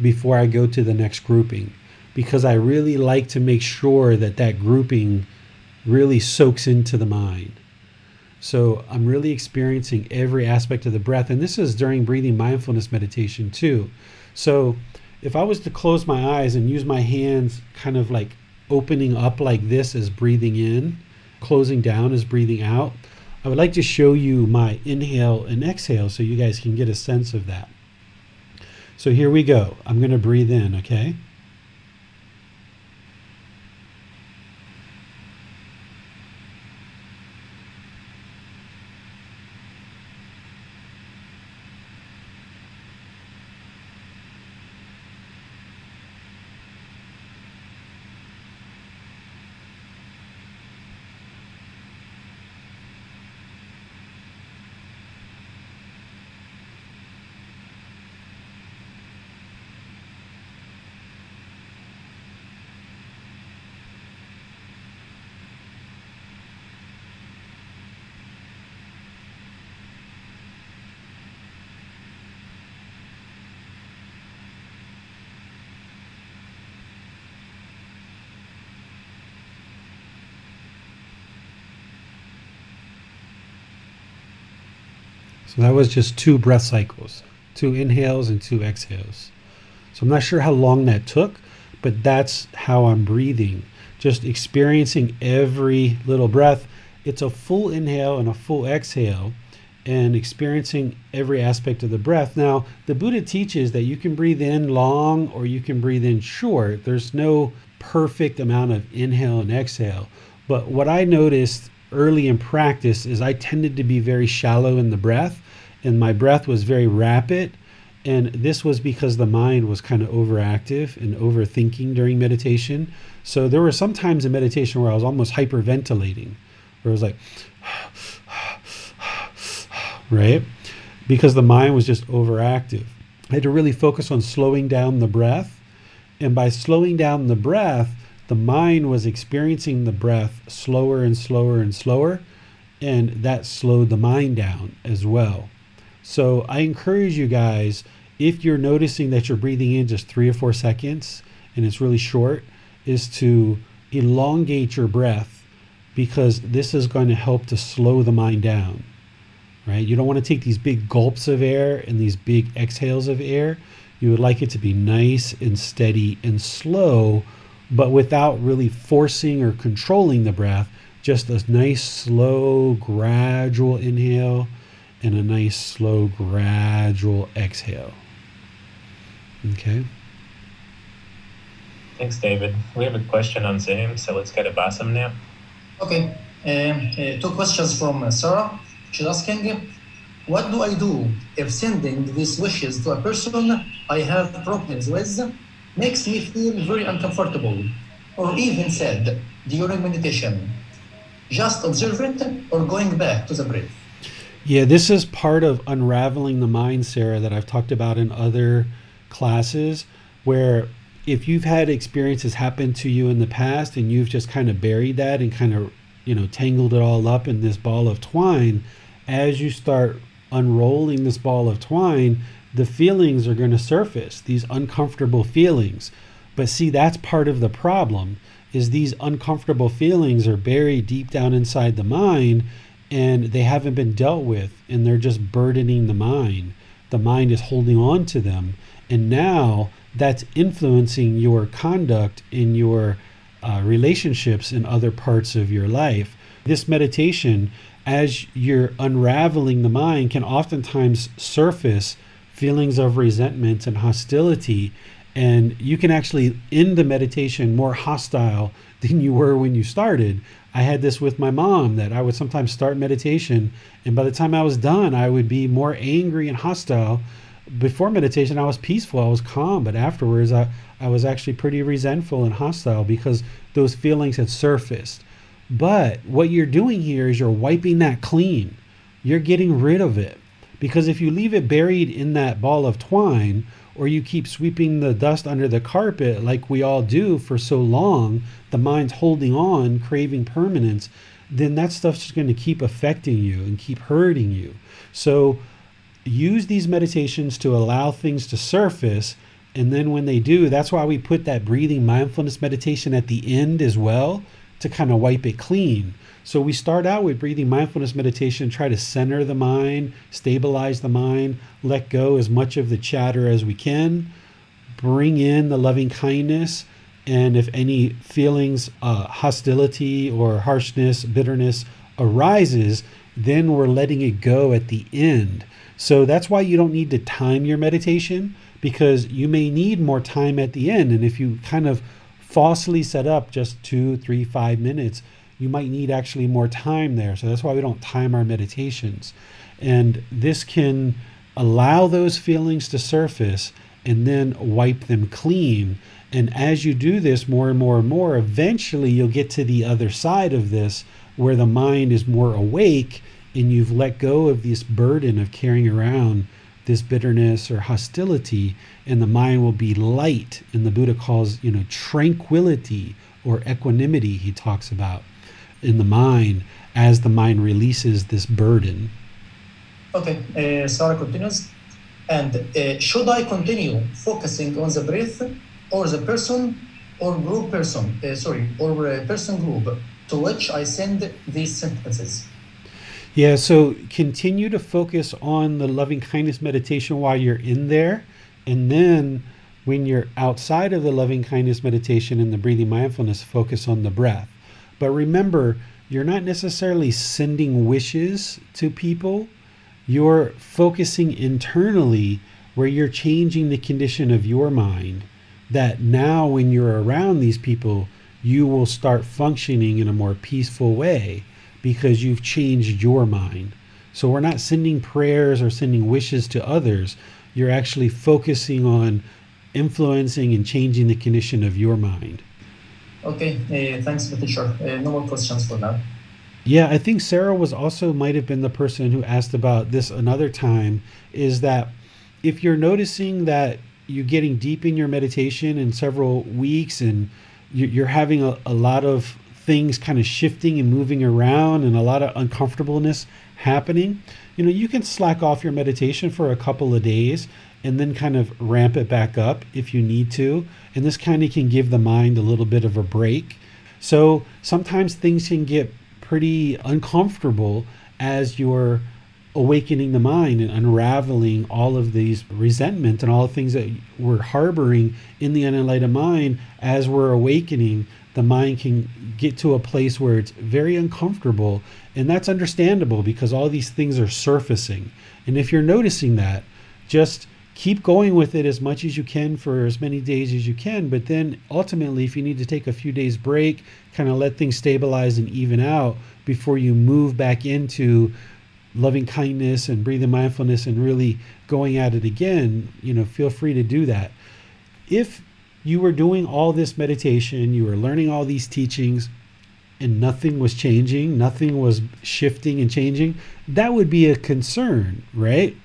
before I go to the next grouping because I really like to make sure that that grouping really soaks into the mind. So I'm really experiencing every aspect of the breath. And this is during breathing mindfulness meditation too. So if I was to close my eyes and use my hands kind of like opening up like this is breathing in, closing down is breathing out, I would like to show you my inhale and exhale so you guys can get a sense of that. So here we go. I'm going to breathe in, okay? So that was just two breath cycles, two inhales and two exhales. So I'm not sure how long that took, but that's how I'm breathing. Just experiencing every little breath. It's a full inhale and a full exhale, and experiencing every aspect of the breath. Now, the Buddha teaches that you can breathe in long or you can breathe in short. There's no perfect amount of inhale and exhale. But what I noticed early in practice is I tended to be very shallow in the breath, and my breath was very rapid. And this was because the mind was kind of overactive and overthinking during meditation. So there were some times in meditation where I was almost hyperventilating, where it was like, right? Because the mind was just overactive. I had to really focus on slowing down the breath. And by slowing down the breath, the mind was experiencing the breath slower and slower and slower, and that slowed the mind down as well. So I encourage you guys, if you're noticing that you're breathing in just three or four seconds and it's really short, is to elongate your breath because this is going to help to slow the mind down. Right? You don't want to take these big gulps of air and these big exhales of air. You would like it to be nice and steady and slow but without really forcing or controlling the breath. Just a nice, slow, gradual inhale and a nice, slow, gradual exhale. Okay. Thanks, David. We have a question on Zoom, so let's go to Bassam now. Okay. Um, uh, two questions from uh, Sarah. She's asking, what do I do if sending these wishes to a person I have problems with makes me feel very uncomfortable or even sad during meditation. Just observe it or going back to the breath. Yeah, this is part of unraveling the mind, Sarah, that I've talked about in other classes, where if you've had experiences happen to you in the past and you've just kind of buried that and kind of, you know, tangled it all up in this ball of twine, as you start unrolling this ball of twine, the feelings are going to surface, these uncomfortable feelings. But see, that's part of the problem is these uncomfortable feelings are buried deep down inside the mind and they haven't been dealt with and they're just burdening the mind. The mind is holding on to them. And now that's influencing your conduct in your uh, relationships in other parts of your life. This meditation, as you're unraveling the mind, can oftentimes surface feelings of resentment and hostility. And you can actually end the meditation more hostile than you were when you started. I had this with my mom that I would sometimes start meditation, and by the time I was done, I would be more angry and hostile before meditation, I was peaceful, I was calm, but afterwards, I, I was actually pretty resentful and hostile because those feelings had surfaced. But what you're doing here is you're wiping that clean. You're getting rid of it. Because if you leave it buried in that ball of twine, or you keep sweeping the dust under the carpet like we all do for so long, the mind's holding on, craving permanence, then that stuff's just going to keep affecting you and keep hurting you. So use these meditations to allow things to surface. And then when they do, that's why we put that breathing mindfulness meditation at the end as well to kind of wipe it clean. So we start out with breathing mindfulness meditation, try to center the mind, stabilize the mind, let go as much of the chatter as we can, bring in the loving kindness, and if any feelings, uh, hostility or harshness, bitterness arises, then we're letting it go at the end. So that's why you don't need to time your meditation because you may need more time at the end. And if you kind of falsely set up just two, three, five minutes, you might need actually more time there. So that's why we don't time our meditations. And this can allow those feelings to surface and then wipe them clean. And as you do this more and more and more, eventually you'll get to the other side of this where the mind is more awake and you've let go of this burden of carrying around this bitterness or hostility and the mind will be light and the buddha calls you know tranquility or equanimity he talks about in the mind as the mind releases this burden okay uh, sarah continues and uh, should i continue focusing on the breath or the person or group person uh, sorry or a person group to which i send these sentences yeah, so continue to focus on the loving kindness meditation while you're in there. And then when you're outside of the loving kindness meditation and the breathing mindfulness, focus on the breath. But remember, you're not necessarily sending wishes to people, you're focusing internally where you're changing the condition of your mind. That now, when you're around these people, you will start functioning in a more peaceful way because you've changed your mind. So we're not sending prayers or sending wishes to others. You're actually focusing on influencing and changing the condition of your mind. Okay, uh, thanks, teacher. Uh, no more questions for now. Yeah, I think Sarah was also might have been the person who asked about this another time. Is that if you're noticing that you're getting deep in your meditation in several weeks and you're having a, a lot of things kind of shifting and moving around and a lot of uncomfortableness happening, you know, you can slack off your meditation for a couple of days and then kind of ramp it back up if you need to. And this kind of can give the mind a little bit of a break. So sometimes things can get pretty uncomfortable as you're awakening the mind and unraveling all of these resentment and all the things that we're harboring in the unenlightened mind as we're awakening the mind can get to a place where it's very uncomfortable. And that's understandable because all these things are surfacing. And if you're noticing that, just keep going with it as much as you can for as many days as you can. But then ultimately, if you need to take a few days break, kind of let things stabilize and even out before you move back into loving kindness and breathing mindfulness and really going at it again, you know, feel free to do that. If you were doing all this meditation, you were learning all these teachings, and nothing was changing, nothing was shifting and changing, that would be a concern, right?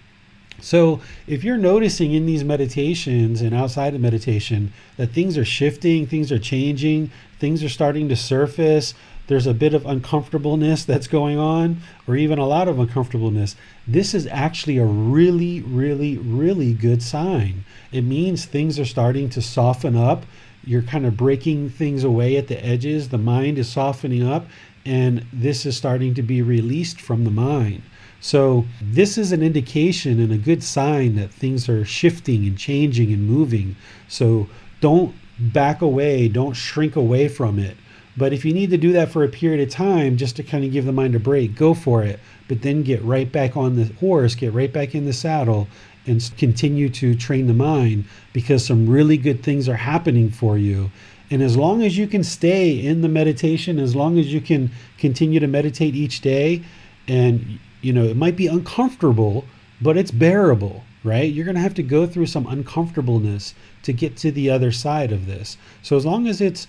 So, if you're noticing in these meditations and outside of meditation that things are shifting, things are changing, things are starting to surface, there's a bit of uncomfortableness that's going on, or even a lot of uncomfortableness, this is actually a really, really, really good sign. It means things are starting to soften up. You're kind of breaking things away at the edges. The mind is softening up, and this is starting to be released from the mind. So, this is an indication and a good sign that things are shifting and changing and moving. So, don't back away, don't shrink away from it. But if you need to do that for a period of time just to kind of give the mind a break, go for it. But then get right back on the horse, get right back in the saddle, and continue to train the mind because some really good things are happening for you. And as long as you can stay in the meditation, as long as you can continue to meditate each day, and you know, it might be uncomfortable, but it's bearable. right? You're going to have to go through some uncomfortableness to get to the other side of this. So as long as it's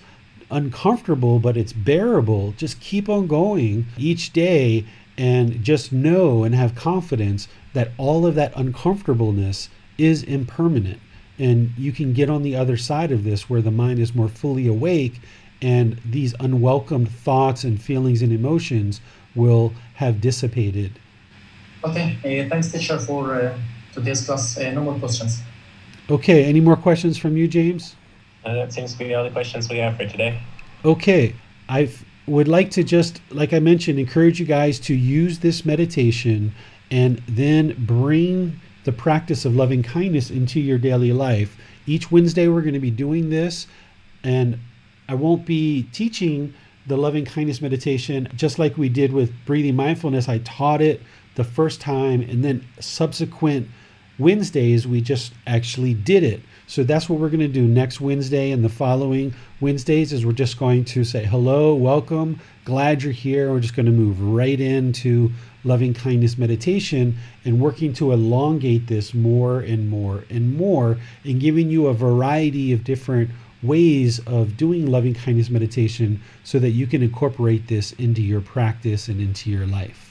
uncomfortable, but it's bearable, just keep on going each day and just know and have confidence that all of that uncomfortableness is impermanent. And you can get on the other side of this where the mind is more fully awake and these unwelcomed thoughts and feelings and emotions will have dissipated. Okay, uh, thanks, teacher, for uh, today's class. Uh, no more questions. Okay, any more questions from you, James? Uh, that seems to be all the questions we have for today. Okay, I would like to just, like I mentioned, encourage you guys to use this meditation and then bring the practice of loving kindness into your daily life. Each Wednesday, we're going to be doing this, and I won't be teaching the loving kindness meditation just like we did with breathing mindfulness. I taught it the first time, and then subsequent Wednesdays, we just actually did it. So that's what we're going to do next Wednesday and the following Wednesdays is we're just going to say hello, welcome, glad you're here. We're just going to move right into loving kindness meditation and working to elongate this more and more and more and giving you a variety of different ways of doing loving kindness meditation so that you can incorporate this into your practice and into your life.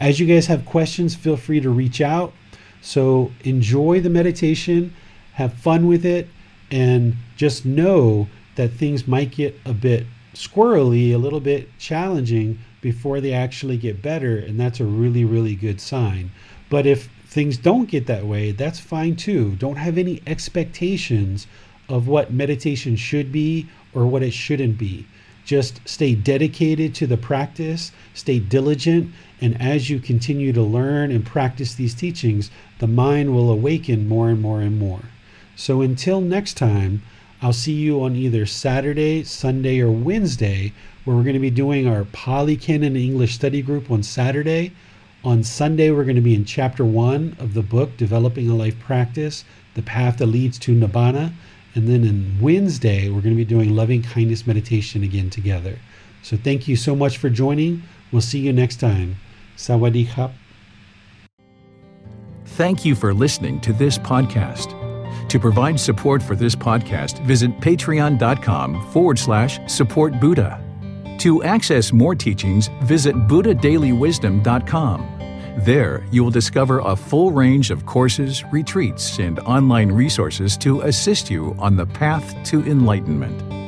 As you guys have questions, feel free to reach out. So enjoy the meditation, have fun with it, and just know that things might get a bit squirrely, a little bit challenging before they actually get better. And that's a really, really good sign. But if things don't get that way, that's fine too. Don't have any expectations of what meditation should be or what it shouldn't be. Just stay dedicated to the practice, stay diligent, and as you continue to learn and practice these teachings, the mind will awaken more and more and more. So until next time, I'll see you on either Saturday, Sunday, or Wednesday, where we're going to be doing our Pali Canon English study group on Saturday. On Sunday, we're going to be in chapter one of the book, Developing a Life Practice The Path That Leads to Nibbana. And then on Wednesday, we're going to be doing loving kindness meditation again together. So thank you so much for joining. We'll see you next time. Thank you for listening to this podcast. To provide support for this podcast, visit patreon.com forward slash support Buddha. To access more teachings, visit buddhadailywisdom.com. There, you will discover a full range of courses, retreats, and online resources to assist you on the path to enlightenment.